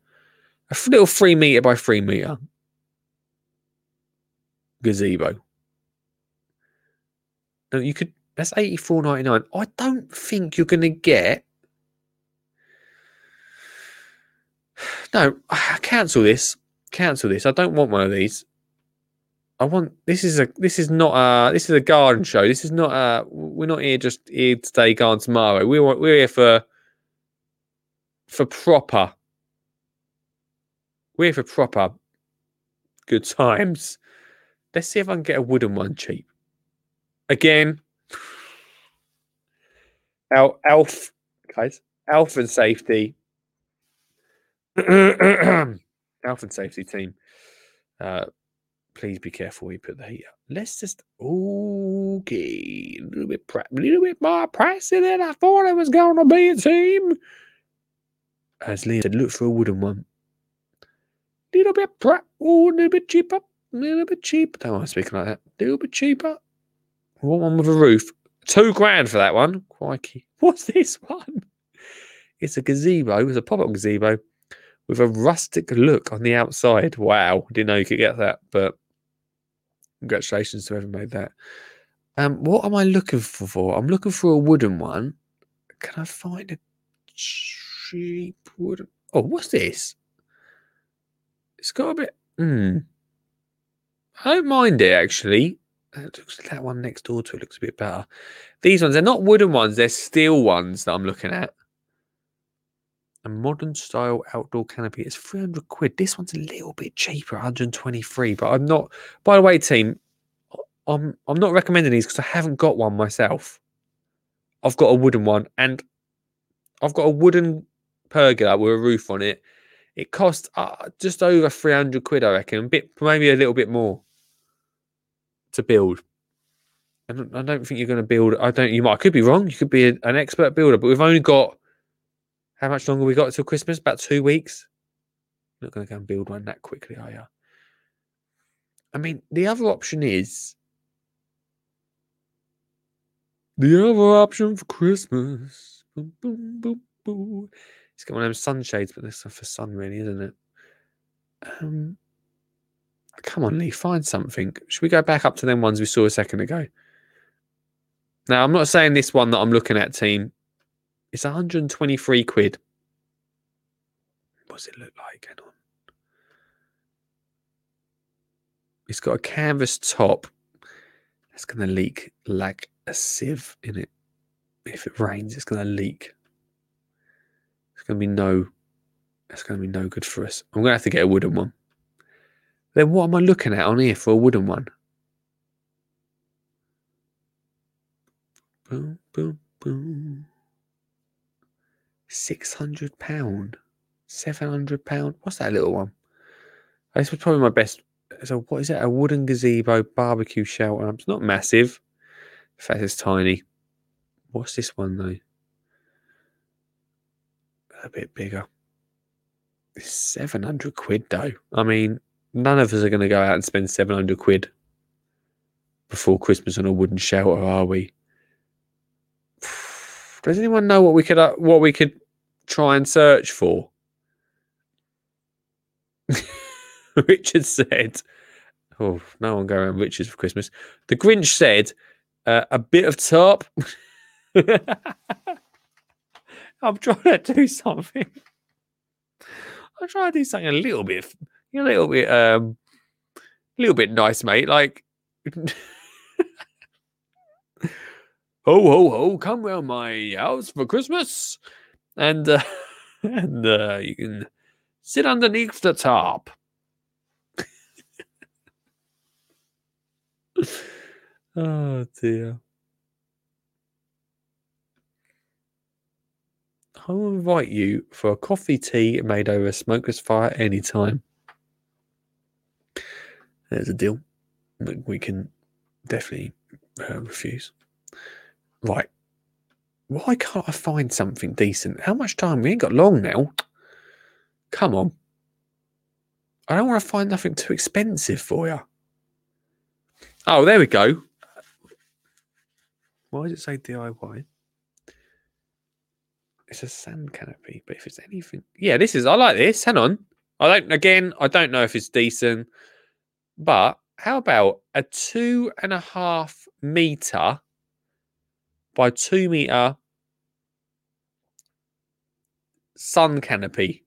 A little three meter by three meter gazebo. No, you could. That's eighty four ninety nine. I don't think you're going to get No, cancel this. Cancel this. I don't want one of these. I want this is a this is not a this is a garden show. This is not a we're not here just here today, gone tomorrow. We want we're here for for proper. We're here for proper good times. Let's see if I can get a wooden one cheap. Again, Al Alf guys, Alf and safety health and safety team, uh, please be careful where you put the heat up. Let's just okay, a little bit, a little bit more pricey than I thought it was going to be. It seemed. As Liam said, look for a wooden one. Little bit, pri- oh, a little bit cheaper, a little bit cheaper. Don't want to speak like that. A little bit cheaper. Want one with a roof. Two grand for that one. Crikey. What's this one? It's a gazebo. It's a pop-up gazebo with a rustic look on the outside. Wow, didn't know you could get that, but congratulations to whoever made that. Um, what am I looking for? I'm looking for a wooden one. Can I find a cheap wooden? Oh, what's this? It's got a bit. Hmm. I don't mind it actually. That looks that one next door to it looks a bit better. These ones, they're not wooden ones, they're steel ones that I'm looking at a modern style outdoor canopy. It's 300 quid. This one's a little bit cheaper, 123. But I'm not, by the way, team, I'm, I'm not recommending these because I haven't got one myself. I've got a wooden one and I've got a wooden pergola with a roof on it. It cost uh, just over 300 quid, I reckon, a bit, maybe a little bit more to build. I don't, I don't think you're going to build. I don't. You might. I could be wrong. You could be an expert builder, but we've only got how much longer we got until Christmas? About two weeks. Not going to go and build one that quickly, are you? I mean, the other option is the other option for Christmas. Boom, boom, boom, boom. It's got one of them sunshades, but this is for sun, really, isn't it? Um, come on, Lee, find something. Should we go back up to them ones we saw a second ago? Now, I'm not saying this one that I'm looking at, team. It's 123 quid. What does it look like? Hang on. It's got a canvas top. It's going to leak like a sieve in it. If it rains, it's going to leak. It's going to be no. It's going to be no good for us. I'm going to have to get a wooden one. Then what am I looking at on here for a wooden one? Boom, boom, boom. Six hundred pound, seven hundred pound. What's that little one? This was probably my best. So what is it? A wooden gazebo barbecue shelter. It's not massive. In fact, it's tiny. What's this one though? A bit bigger. It's seven hundred quid though. I mean, none of us are going to go out and spend seven hundred quid before Christmas on a wooden shelter, are we? Does anyone know what we could uh, what we could try and search for? Richard said, "Oh, no one go around Richards for Christmas." The Grinch said, uh, "A bit of top." I'm trying to do something. I'm trying to do something a little bit, a little bit, um, a little bit nice, mate. Like, ho ho ho, come round my house for Christmas, and uh, and uh, you can sit underneath the top. oh dear. I will invite you for a coffee tea made over a smokeless fire anytime. There's a deal. We can definitely uh, refuse. Right. Why can't I find something decent? How much time? We ain't got long now. Come on. I don't want to find nothing too expensive for you. Oh, there we go. Why does it say DIY? It's a sand canopy, but if it's anything, yeah, this is. I like this. Hang on, I don't. Again, I don't know if it's decent, but how about a two and a half meter by two meter sun canopy?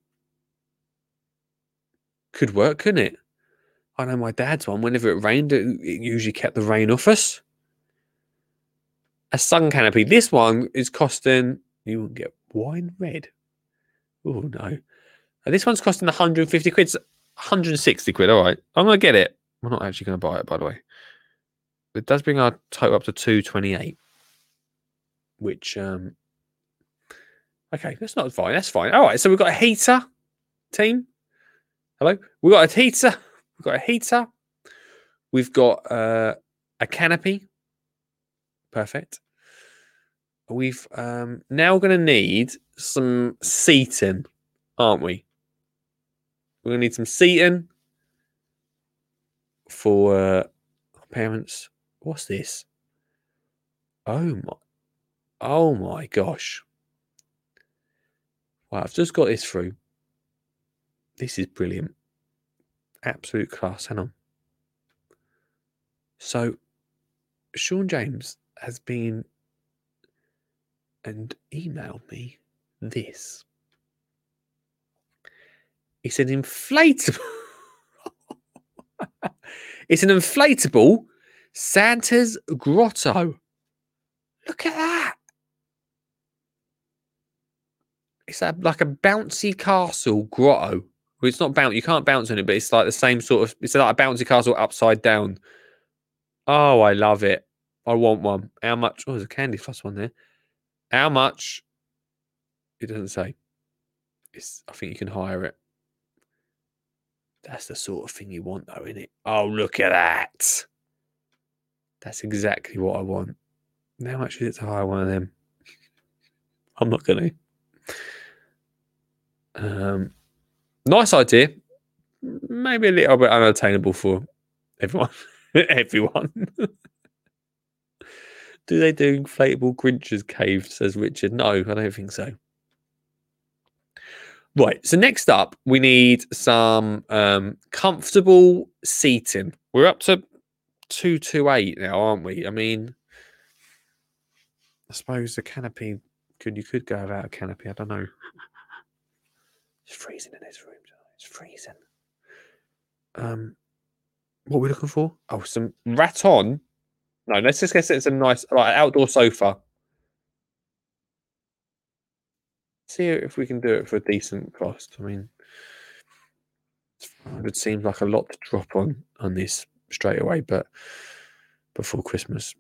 Could work, couldn't it? I know my dad's one. Whenever it rained, it, usually kept the rain off us. A sun canopy. This one is costing. You won't get wine red. Oh no. Uh, This one's costing 150 quid. 160 quid. All right. I'm going to get it. We're not actually going to buy it, by the way. It does bring our total up to 228. Which, um, okay, that's not fine. That's fine. All right. So we've got a heater team. Hello. We've got a heater. We've got a heater. We've got uh, a canopy. Perfect. We've um, now going to need some seating, aren't we? We're going to need some seating for uh, parents. What's this? Oh my! Oh my gosh! Wow, I've just got this through. This is brilliant. Absolute class. Hang on. So, Sean James has been and emailed me this. It's an inflatable. it's an inflatable Santa's grotto. Oh. Look at that. It's a, like a bouncy castle grotto. Well, it's not bounce. You can't bounce on it, but it's like the same sort of. It's like a bouncy castle upside down. Oh, I love it. I want one. How much? Oh, there's a candy floss one there. How much? It doesn't say. It's. I think you can hire it. That's the sort of thing you want, though, isn't it? Oh, look at that. That's exactly what I want. How much is it to hire one of them? I'm not going to. Um, nice idea. Maybe a little bit unattainable for everyone. everyone. do they do inflatable Grinch's cave? Says Richard. No, I don't think so. Right. So next up, we need some um, comfortable seating. We're up to two two eight now, aren't we? I mean, I suppose the canopy could you could go without a canopy. I don't know. It's freezing in this room. It's freezing. Um, what are we looking for? Oh, some raton. No, let's just get some nice like outdoor sofa. See if we can do it for a decent cost. I mean, it seems like a lot to drop on on this straight away, but before Christmas.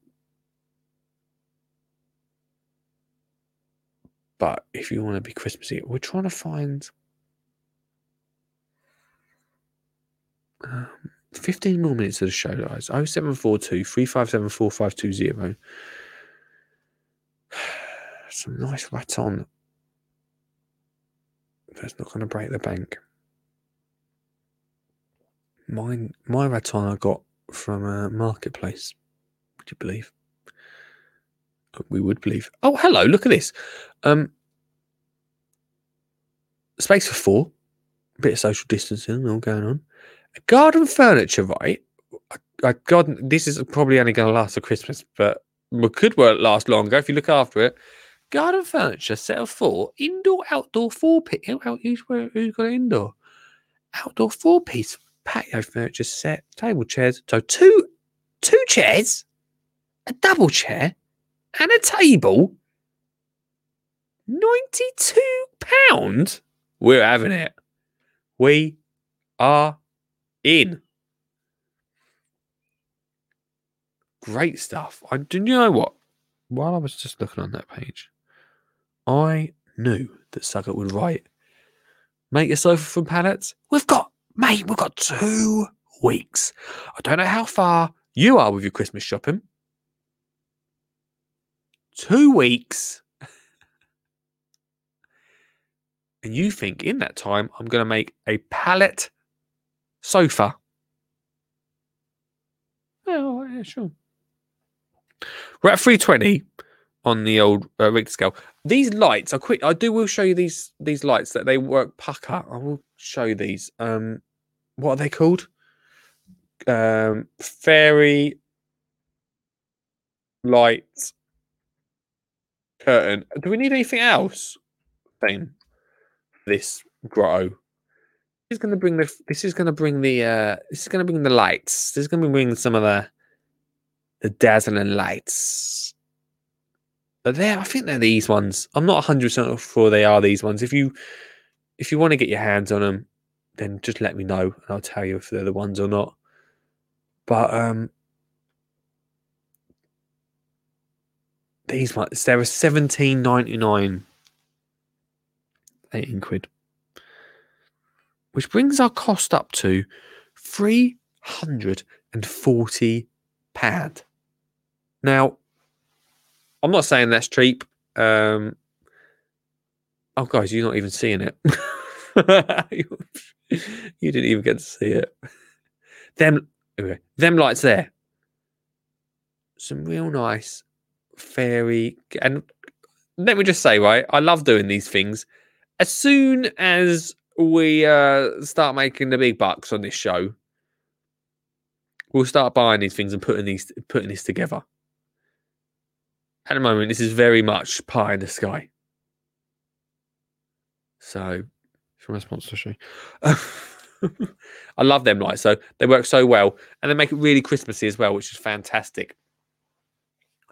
But if you want to be Christmassy, we're trying to find um, 15 more minutes of the show, guys. 0742 357 4520. Some nice rattan. That's not going to break the bank. Mine, my rattan I got from a marketplace. Would you believe? We would believe. Oh, hello! Look at this. Um, space for four. bit of social distancing all going on. Garden furniture, right? I, God, this is probably only going to last for Christmas, but it could work last longer if you look after it. Garden furniture set of four indoor outdoor four piece. Who's, who's got indoor? Outdoor four piece patio furniture set, table chairs. So two two chairs, a double chair, and a table. Ninety-two pound. We're having it. We are in. Great stuff. I do you know what? While I was just looking on that page, I knew that Suggett would write, make a sofa from pallets. We've got, mate, we've got two weeks. I don't know how far you are with your Christmas shopping. Two weeks. and you think in that time I'm going to make a pallet sofa. Oh, yeah, sure. We're at 320 on the old uh, Richter scale. These lights are quick. I do will show you these these lights that they work pucker. I will show you these. Um, what are they called? Um, fairy light curtain. Do we need anything else? Thing this grotto. Is going to bring the. This is going to bring the. Uh, this is going to bring the lights. This is going to bring some of the. The dazzling lights. But there, I think they're these ones. I'm not 100 percent sure they are these ones. If you, if you want to get your hands on them, then just let me know and I'll tell you if they're the ones or not. But um, these ones, they're a 17.99, 18 quid which brings our cost up to three hundred and forty pound. Now, I'm not saying that's cheap. Um, oh, guys, you're not even seeing it. you, didn't even get to see it. Them, them lights there. Some real nice fairy, and let me just say, right, I love doing these things. As soon as we uh, start making the big bucks on this show, we'll start buying these things and putting these putting this together. At the moment, this is very much pie in the sky. So, from a sponsorship, I love them lights. So they work so well, and they make it really Christmassy as well, which is fantastic.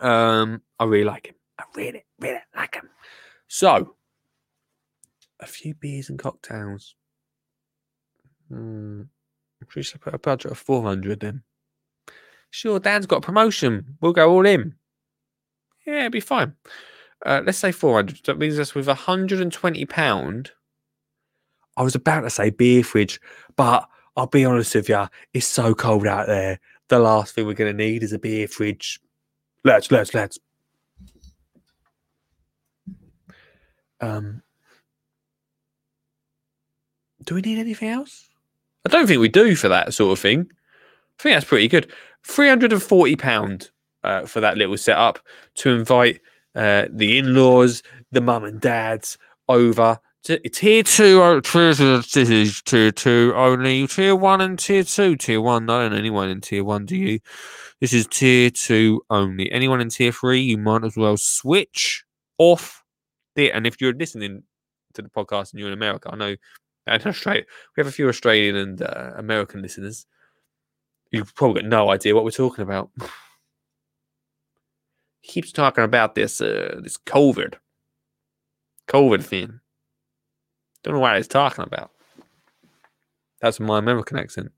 Um, I really like him. I really, really like him. So, a few beers and cocktails. Hmm. Should put a budget of 400 then. Sure, Dan's got a promotion. We'll go all in. Yeah, it'll be fine. Uh, let's say 400. That leaves us with 120 pound. I was about to say beer fridge, but I'll be honest with you, it's so cold out there. The last thing we're going to need is a beer fridge. Let's, let's, let's. Um, do we need anything else? I don't think we do for that sort of thing. I think that's pretty good. Three hundred and forty pound uh, for that little setup to invite uh, the in-laws, the mum and dads over tier two, oh, tier is tier two only. Tier one and tier two. Tier one, not anyone in tier one, do you? This is tier two only. Anyone in tier three, you might as well switch off there. And if you're listening to the podcast and you're in America, I know and Australia, we have a few Australian and uh, American listeners. You've probably got no idea what we're talking about. keeps talking about this uh, this COVID, COVID thing. Don't know what he's talking about. That's my American accent.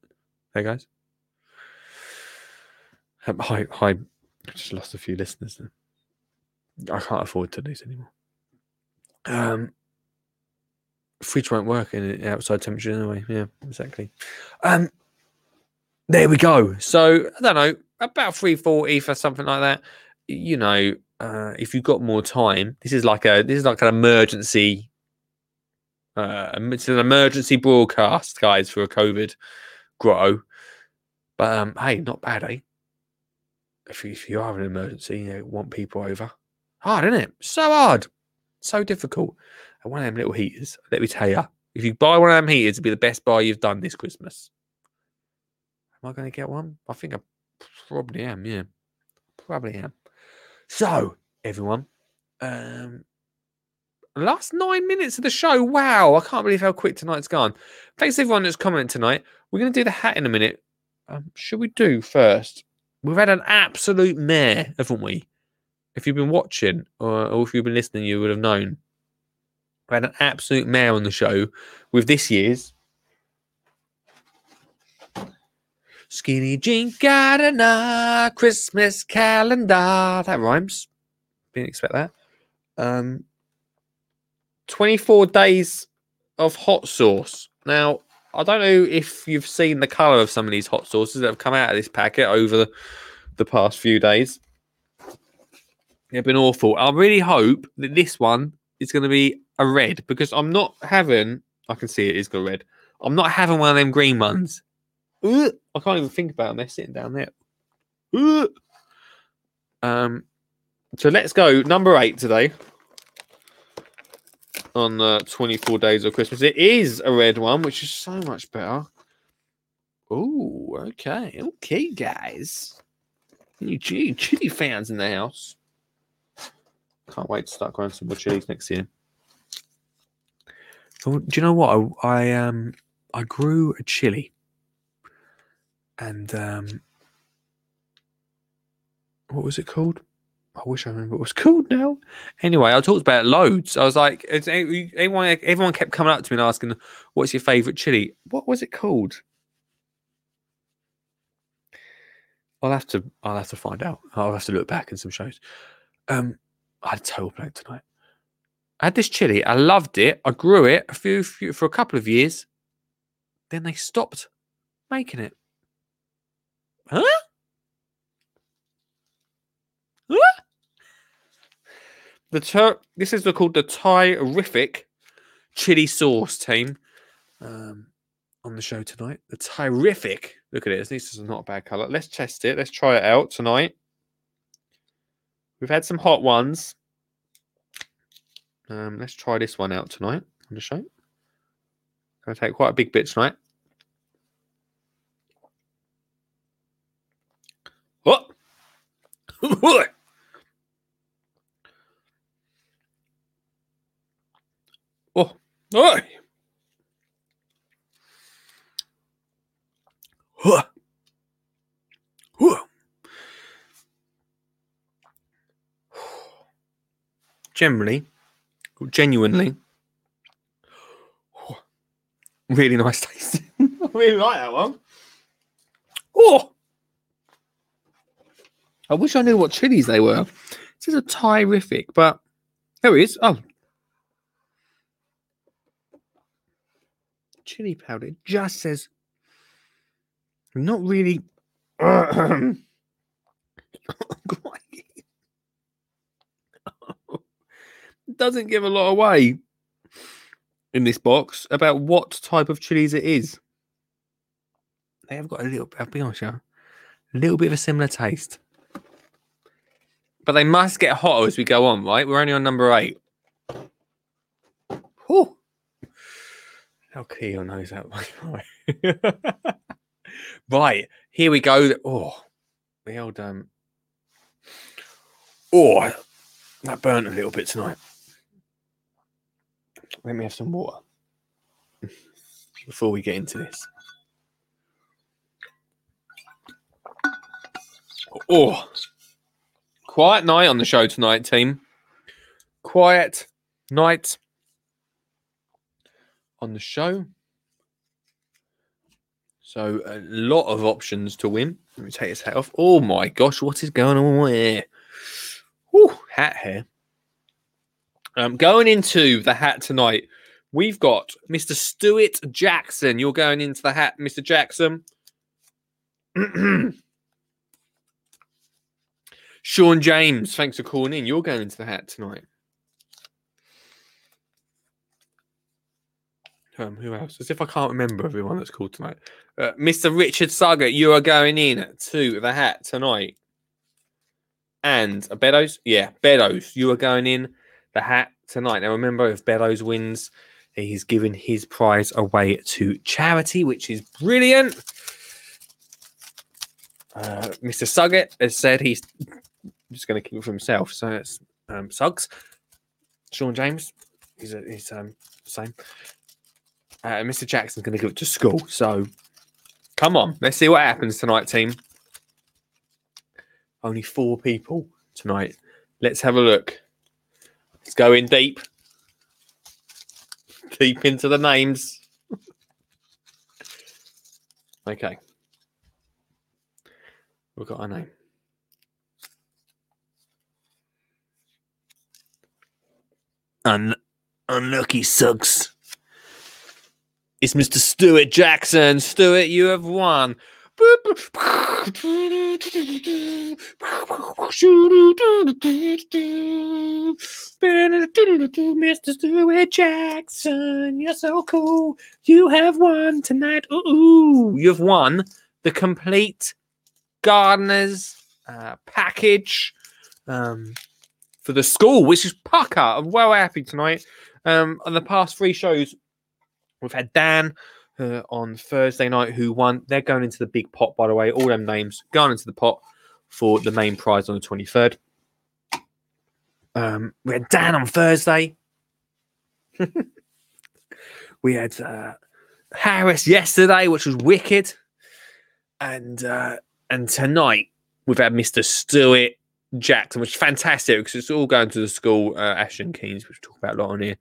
Hey guys. Um, hi, hi. I just lost a few listeners. Then. I can't afford to lose anymore. Um, fridge won't work in outside temperature anyway. Yeah, exactly. Um, there we go. So I don't know about three forty for something like that. You know, uh, if you've got more time, this is like a this is like an emergency. Uh, it's an emergency broadcast, guys, for a COVID grow. But um, hey, not bad, eh? If you, if you are an emergency, you know, want people over. Hard, isn't it? So hard, so difficult. One of them little heaters, let me tell you, if you buy one of them heaters, it'll be the best buy you've done this Christmas. Am I going to get one? I think I probably am. Yeah, probably am. So, everyone, um, last nine minutes of the show. Wow, I can't believe how quick tonight's gone. Thanks everyone that's commented tonight. We're going to do the hat in a minute. Um, should we do first? We've had an absolute mare, haven't we? If you've been watching or, or if you've been listening, you would have known. We had an absolute mare on the show with this year's Skinny Jean Gardener Christmas calendar. That rhymes. Didn't expect that. Um, 24 days of hot sauce. Now, I don't know if you've seen the colour of some of these hot sauces that have come out of this packet over the, the past few days. They've been awful. I really hope that this one is going to be a red because I'm not having. I can see it is got red. I'm not having one of them green ones. Ugh, I can't even think about them. They're sitting down there. Ugh. Um, so let's go number eight today on the 24 days of Christmas. It is a red one, which is so much better. Oh, okay, okay, guys. You chili, chili fans in the house. Can't wait to start growing some more chilies next year. Do you know what? I, I um I grew a chili, and um, what was it called? I wish I remember what it was called now. Anyway, I talked about loads. I was like, everyone, everyone kept coming up to me and asking, "What's your favorite chili?" What was it called? I'll have to, I'll have to find out. I'll have to look back in some shows. Um, I had a total blank tonight. Had this chili. I loved it. I grew it a few, few for a couple of years. Then they stopped making it. Huh? Huh? The ter- this is called the Tyrific chili sauce team um, on the show tonight. The Tyrific. Look at it. This is not a bad color. Let's test it. Let's try it out tonight. We've had some hot ones. Um, let's try this one out tonight on the show. Gonna take quite a big bit tonight. What? oh, oh. Huh. Huh. Generally, genuinely, really nice taste. I really like that one. Oh, I wish I knew what chilies they were. This is a terrific, but there it is. Oh, chili powder it just says not really. Doesn't give a lot away in this box about what type of chilies it is. They have got a little. I'll be honest, yeah, a little bit of a similar taste, but they must get hotter as we go on. Right, we're only on number eight. Whew. How Keo knows that right. Here we go. Oh, the old um. Oh, that burnt a little bit tonight. Let me have some water before we get into this. Oh, quiet night on the show tonight, team. Quiet night on the show. So a lot of options to win. Let me take this hat off. Oh my gosh, what is going on here? Whew, hat hair. Um, going into the hat tonight, we've got Mr. Stuart Jackson. You're going into the hat, Mr. Jackson. Sean James, thanks for calling in. You're going into the hat tonight. Um, who else? As if I can't remember everyone that's called tonight. Uh, Mr. Richard Suggett, you are going in to the hat tonight. And uh, Beddoes, yeah, Beddoes, you are going in the hat tonight. Now remember, if Bellows wins, he's giving his prize away to charity, which is brilliant. Uh, Mr. Suggett has said he's just going to keep it for himself. So it's um, Suggs, Sean James, he's, a, he's um, same. Uh, Mr. Jackson's going to give it to school. So come on, let's see what happens tonight, team. Only four people tonight. Let's have a look. Let's go in deep. Deep into the names. okay. We've got our name. Un- unlucky Suggs. It's Mr. Stuart Jackson. Stuart, you have won. Mr. Stuart Jackson, you're so cool. You have won tonight. Ooh, you've won the complete gardener's uh, package um, for the school, which is pucker. I'm well happy tonight. Um, on the past three shows, we've had Dan uh, on Thursday night who won. They're going into the big pot, by the way. All them names going into the pot for the main prize on the 23rd. Um, we had Dan on Thursday. we had uh, Harris yesterday, which was wicked, and uh, and tonight we've had Mr. Stuart Jackson, which is fantastic because it's all going to the school uh, Ashton Keynes, which we talk about a lot on here.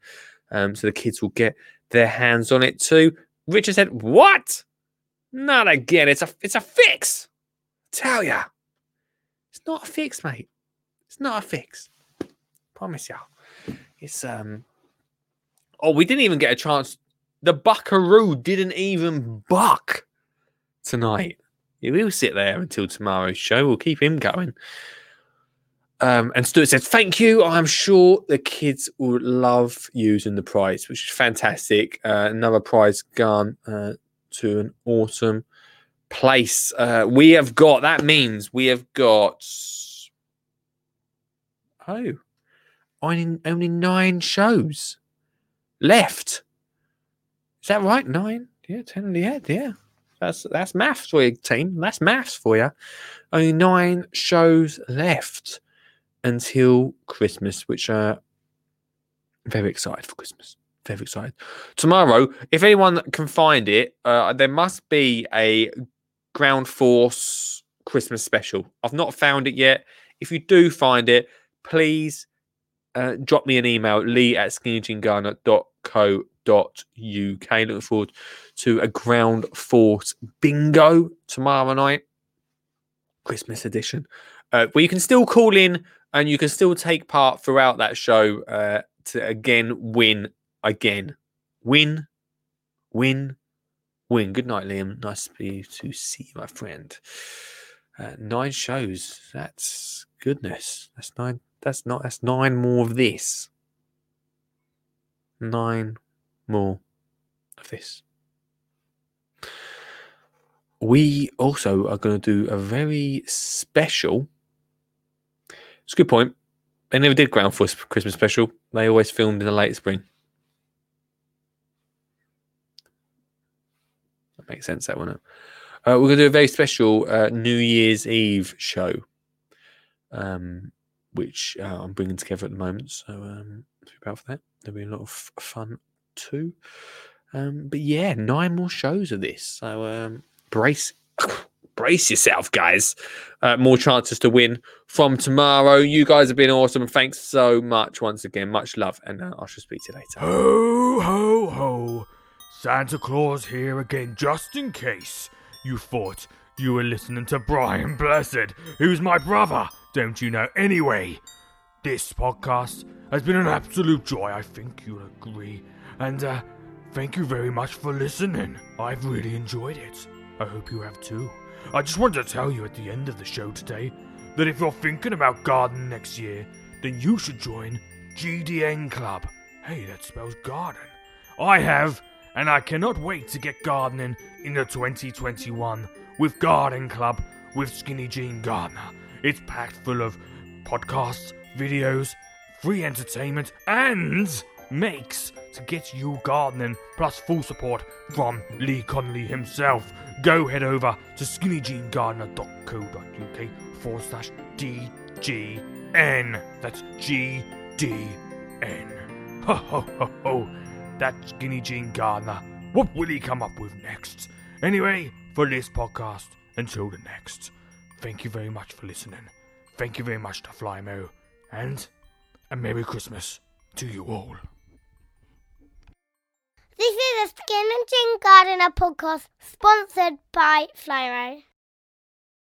Um, so the kids will get their hands on it too. Richard said, "What? Not again! It's a it's a fix. tell ya, it's not a fix, mate. It's not a fix. Promise y'all. It's um. Oh, we didn't even get a chance. The Buckaroo didn't even buck tonight. Yeah, we'll sit there until tomorrow's show. We'll keep him going. Um, and Stuart said, Thank you. I'm sure the kids will love using the prize, which is fantastic. Uh, another prize gone uh, to an autumn place. Uh, we have got, that means we have got, oh, only, only nine shows left. Is that right? Nine? Yeah, 10 on the. Yeah. That's that's maths for you, team. That's maths for you. Only nine shows left until Christmas, which are very excited for Christmas. Very excited. Tomorrow, if anyone can find it, uh, there must be a Ground Force Christmas special. I've not found it yet. If you do find it, please uh, drop me an email, lee at skinnyjeangardener.co.uk. Looking forward to a Ground Force bingo tomorrow night, Christmas edition. Uh, where you can still call in and you can still take part throughout that show uh, to again win again. Win, win, win. Good night, Liam. Nice to be to see you, my friend. Uh, nine shows. That's goodness. That's nine. That's not. That's nine more of this. Nine more of this. We also are going to do a very special. It's a good point. They never did Ground Force Christmas special. They always filmed in the late spring. That makes sense, that one. Uh, we're going to do a very special uh, New Year's Eve show, um, which uh, I'm bringing together at the moment. So, um, be proud for that. There'll be a lot of fun too. Um, but yeah, nine more shows of this. So, um, brace. Brace yourself, guys. Uh, more chances to win from tomorrow. You guys have been awesome. Thanks so much once again. Much love, and uh, I shall speak to you later. Ho, ho, ho. Santa Claus here again, just in case you thought you were listening to Brian Blessed, who's my brother, don't you know? Anyway, this podcast has been an absolute joy, I think you'll agree. And, uh, thank you very much for listening. I've really enjoyed it. I hope you have too. I just wanted to tell you at the end of the show today that if you're thinking about gardening next year, then you should join GDN Club. Hey, that spells garden. I have, and I cannot wait to get gardening in the 2021 with Garden Club with Skinny Jean Gardener. It's packed full of podcasts, videos, free entertainment, and makes to get you gardening, plus full support from Lee Connolly himself. Go head over to skinnyjeangardener.co.uk forward slash DGN. That's GDN. Ho ho ho ho. That Skinny Jean Gardener. What will he come up with next? Anyway, for this podcast, until the next, thank you very much for listening. Thank you very much to Flymo. And a Merry Christmas to you all. This is a Skinny Jean Gardener podcast sponsored by Flymo.